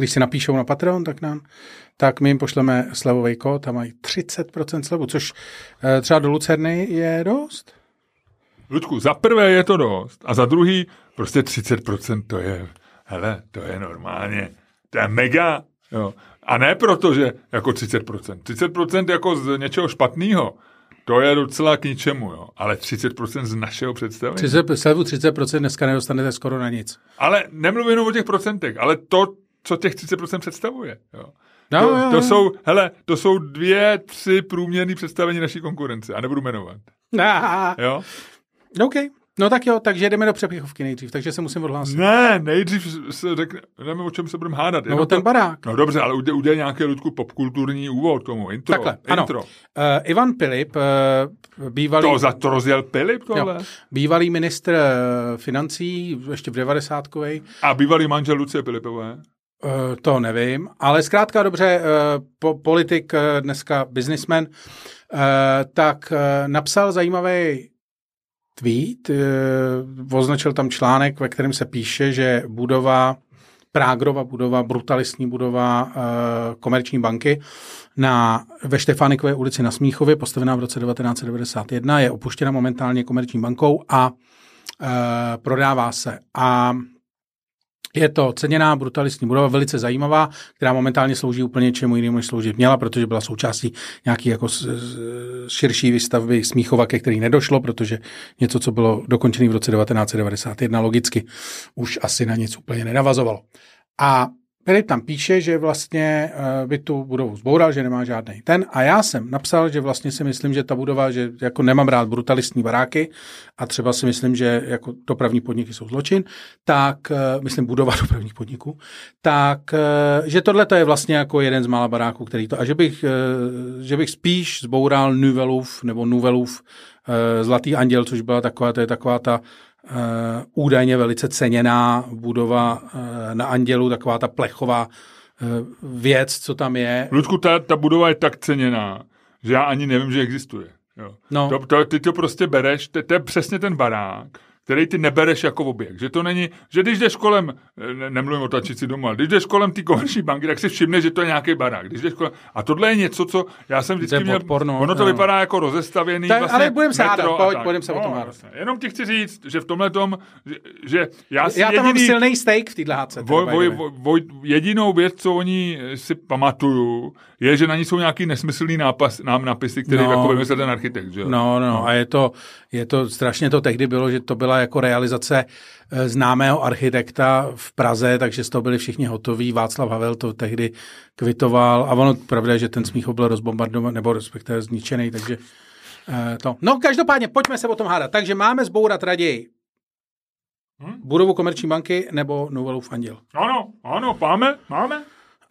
Když si napíšou na Patreon, tak nám tak my jim pošleme slevový kód a mají 30% slevu, což eh, třeba do Lucerny je dost. Ludku, za prvé je to dost a za druhý prostě 30% to je, hele, to je normálně, to je mega, jo. A ne proto, že jako 30%. 30% jako z něčeho špatného, to je docela k ničemu, jo. Ale 30% z našeho představení. 30, 30% dneska nedostanete skoro na nic. Ale nemluvím jenom o těch procentech, ale to, co těch 30% představuje. Jo. No, to, to, jsou, hele, to jsou dvě, tři průměrné představení naší konkurence a nebudu jmenovat. (laughs) Jo? OK. No tak jo, takže jdeme do přepichovky nejdřív, takže se musím odhlásit. Ne, nejdřív se řekne, nevím, o čem se budeme hádat. No o ten barák. No dobře, ale udělej, udělej nějaký ludku popkulturní úvod tomu, intro. Takhle, intro. ano. Uh, Ivan Pilip, uh, bývalý... To, za to rozjel Pilip tohle? Jo. Bývalý ministr uh, financí, ještě v 90 A bývalý manžel Lucie Pilipové? Uh, to nevím, ale zkrátka dobře, uh, po, politik, uh, dneska uh, tak napsal zajímavý tweet, označil tam článek, ve kterém se píše, že budova, Prágrova budova, brutalistní budova komerční banky na, ve Štefánikové ulici na Smíchově, postavená v roce 1991, je opuštěna momentálně komerční bankou a prodává se. A je to ceněná brutalistní budova, velice zajímavá, která momentálně slouží úplně čemu jinému, než sloužit měla, protože byla součástí nějaký jako širší výstavby Smíchova, ke který nedošlo, protože něco, co bylo dokončené v roce 1991, logicky už asi na nic úplně nenavazovalo. A Filip tam píše, že vlastně eh, by tu budovu zboural, že nemá žádný ten. A já jsem napsal, že vlastně si myslím, že ta budova, že jako nemám rád brutalistní baráky a třeba si myslím, že jako dopravní podniky jsou zločin, tak, eh, myslím budova (laughs) dopravních podniků, tak, eh, že tohle to je vlastně jako jeden z mála baráků, který to, a že bych, že bych spíš zboural Nuvelův nebo Nuvelův Zlatý anděl, což byla taková, to je taková ta údajně velice ceněná budova uh, na Andělu, taková ta plechová uh, věc, co tam je. Ludku, ta, ta budova je tak ceněná, že já ani nevím, že existuje. Jo. No. To, to, ty to prostě bereš, to, to je přesně ten barák, který ty nebereš jako objekt. Že to není, že když jdeš kolem, ne, nemluvím o tačici doma, ale když jdeš kolem ty komerční banky, tak si všimne, že to je nějaký barák. Když jdeš kolem, a tohle je něco, co já jsem vždycky měl, podporno, ono to no. vypadá jako rozestavěný. Tak, vlastně ale budeme se hádat, pojď, budeme se o tom no, hádat. Jenom ti chci říct, že v tomhle tom, že, že já si Já tam jediný, mám silný steak v téhle hádce. Voj, voj, voj, voj, jedinou věc, co oni si pamatuju, je, že na ní jsou nějaký nesmyslný nápas, nám napisy, které no, jako vymyslel ten architekt. Že? No, no, no, a je to, je to, strašně to tehdy bylo, že to byla jako realizace eh, známého architekta v Praze, takže z toho byli všichni hotoví. Václav Havel to tehdy kvitoval a ono pravda je, že ten smích byl rozbombardovaný, nebo respektive zničený, takže eh, to. No každopádně, pojďme se o tom hádat. Takže máme zbourat raději hmm? budovu komerční banky nebo novelu Anděl. Ano, ano, máme, máme.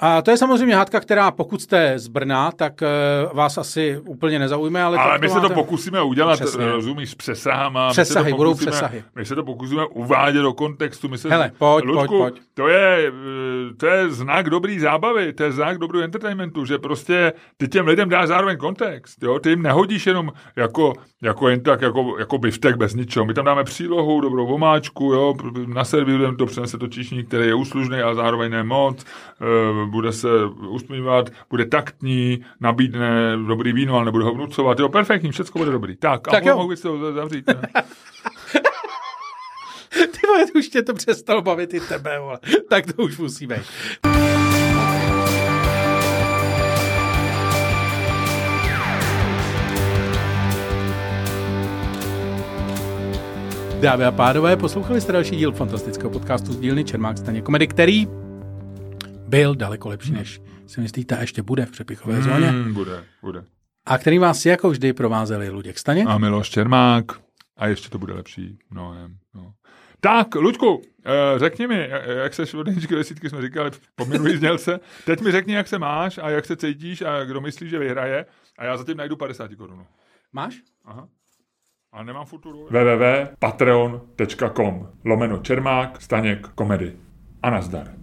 A to je samozřejmě hádka, která pokud jste z Brna, tak uh, vás asi úplně nezaujme. Ale, ale my to se to pokusíme udělat, Přesně. rozumíš, s přesahama. Přesahy, my budou přesahy. My se to pokusíme uvádět do kontextu. My se, Hele, pojď, Ludku, pojď, pojď. To je, to je znak dobrý zábavy, to je znak dobrý entertainmentu, že prostě ty těm lidem dáš zároveň kontext. Jo? Ty jim nehodíš jenom jako, jako jen tak, jako, jako biftek bez ničeho. My tam dáme přílohu, dobrou vomáčku, jo? naservírujeme to, přenese to číšník, který je úslužný, a zároveň nemoc. Uh, bude se usmívat, bude taktní, nabídne dobrý víno, ale nebude ho vnucovat. Jo, perfektní, všechno bude dobrý. Tak, tak a mohu to zavřít. (laughs) Tvoje, už tě to přestalo bavit i tebe, vole. Tak to už musí být. Dámy a pánové, poslouchali jste další díl fantastického podcastu z dílny Čermák staně komedy, který byl daleko lepší, než si myslíte a ještě bude v přepichové zóně. Hmm, bude, bude. A který vás jako vždy provázeli Luděk Staněk. A Miloš Čermák. A ještě to bude lepší mnohem. No. Tak, Luďku, eh, řekni mi, eh, jak seš od jedničky desítky, jsme říkali po minulý znělce. Teď mi řekni, jak se máš a jak se cítíš a kdo myslí, že vyhraje. A já zatím najdu 50 korun. Máš? Aha. A nemám futuru. www.patreon.com lomeno Čermák, Staněk, komedy. A nazdar.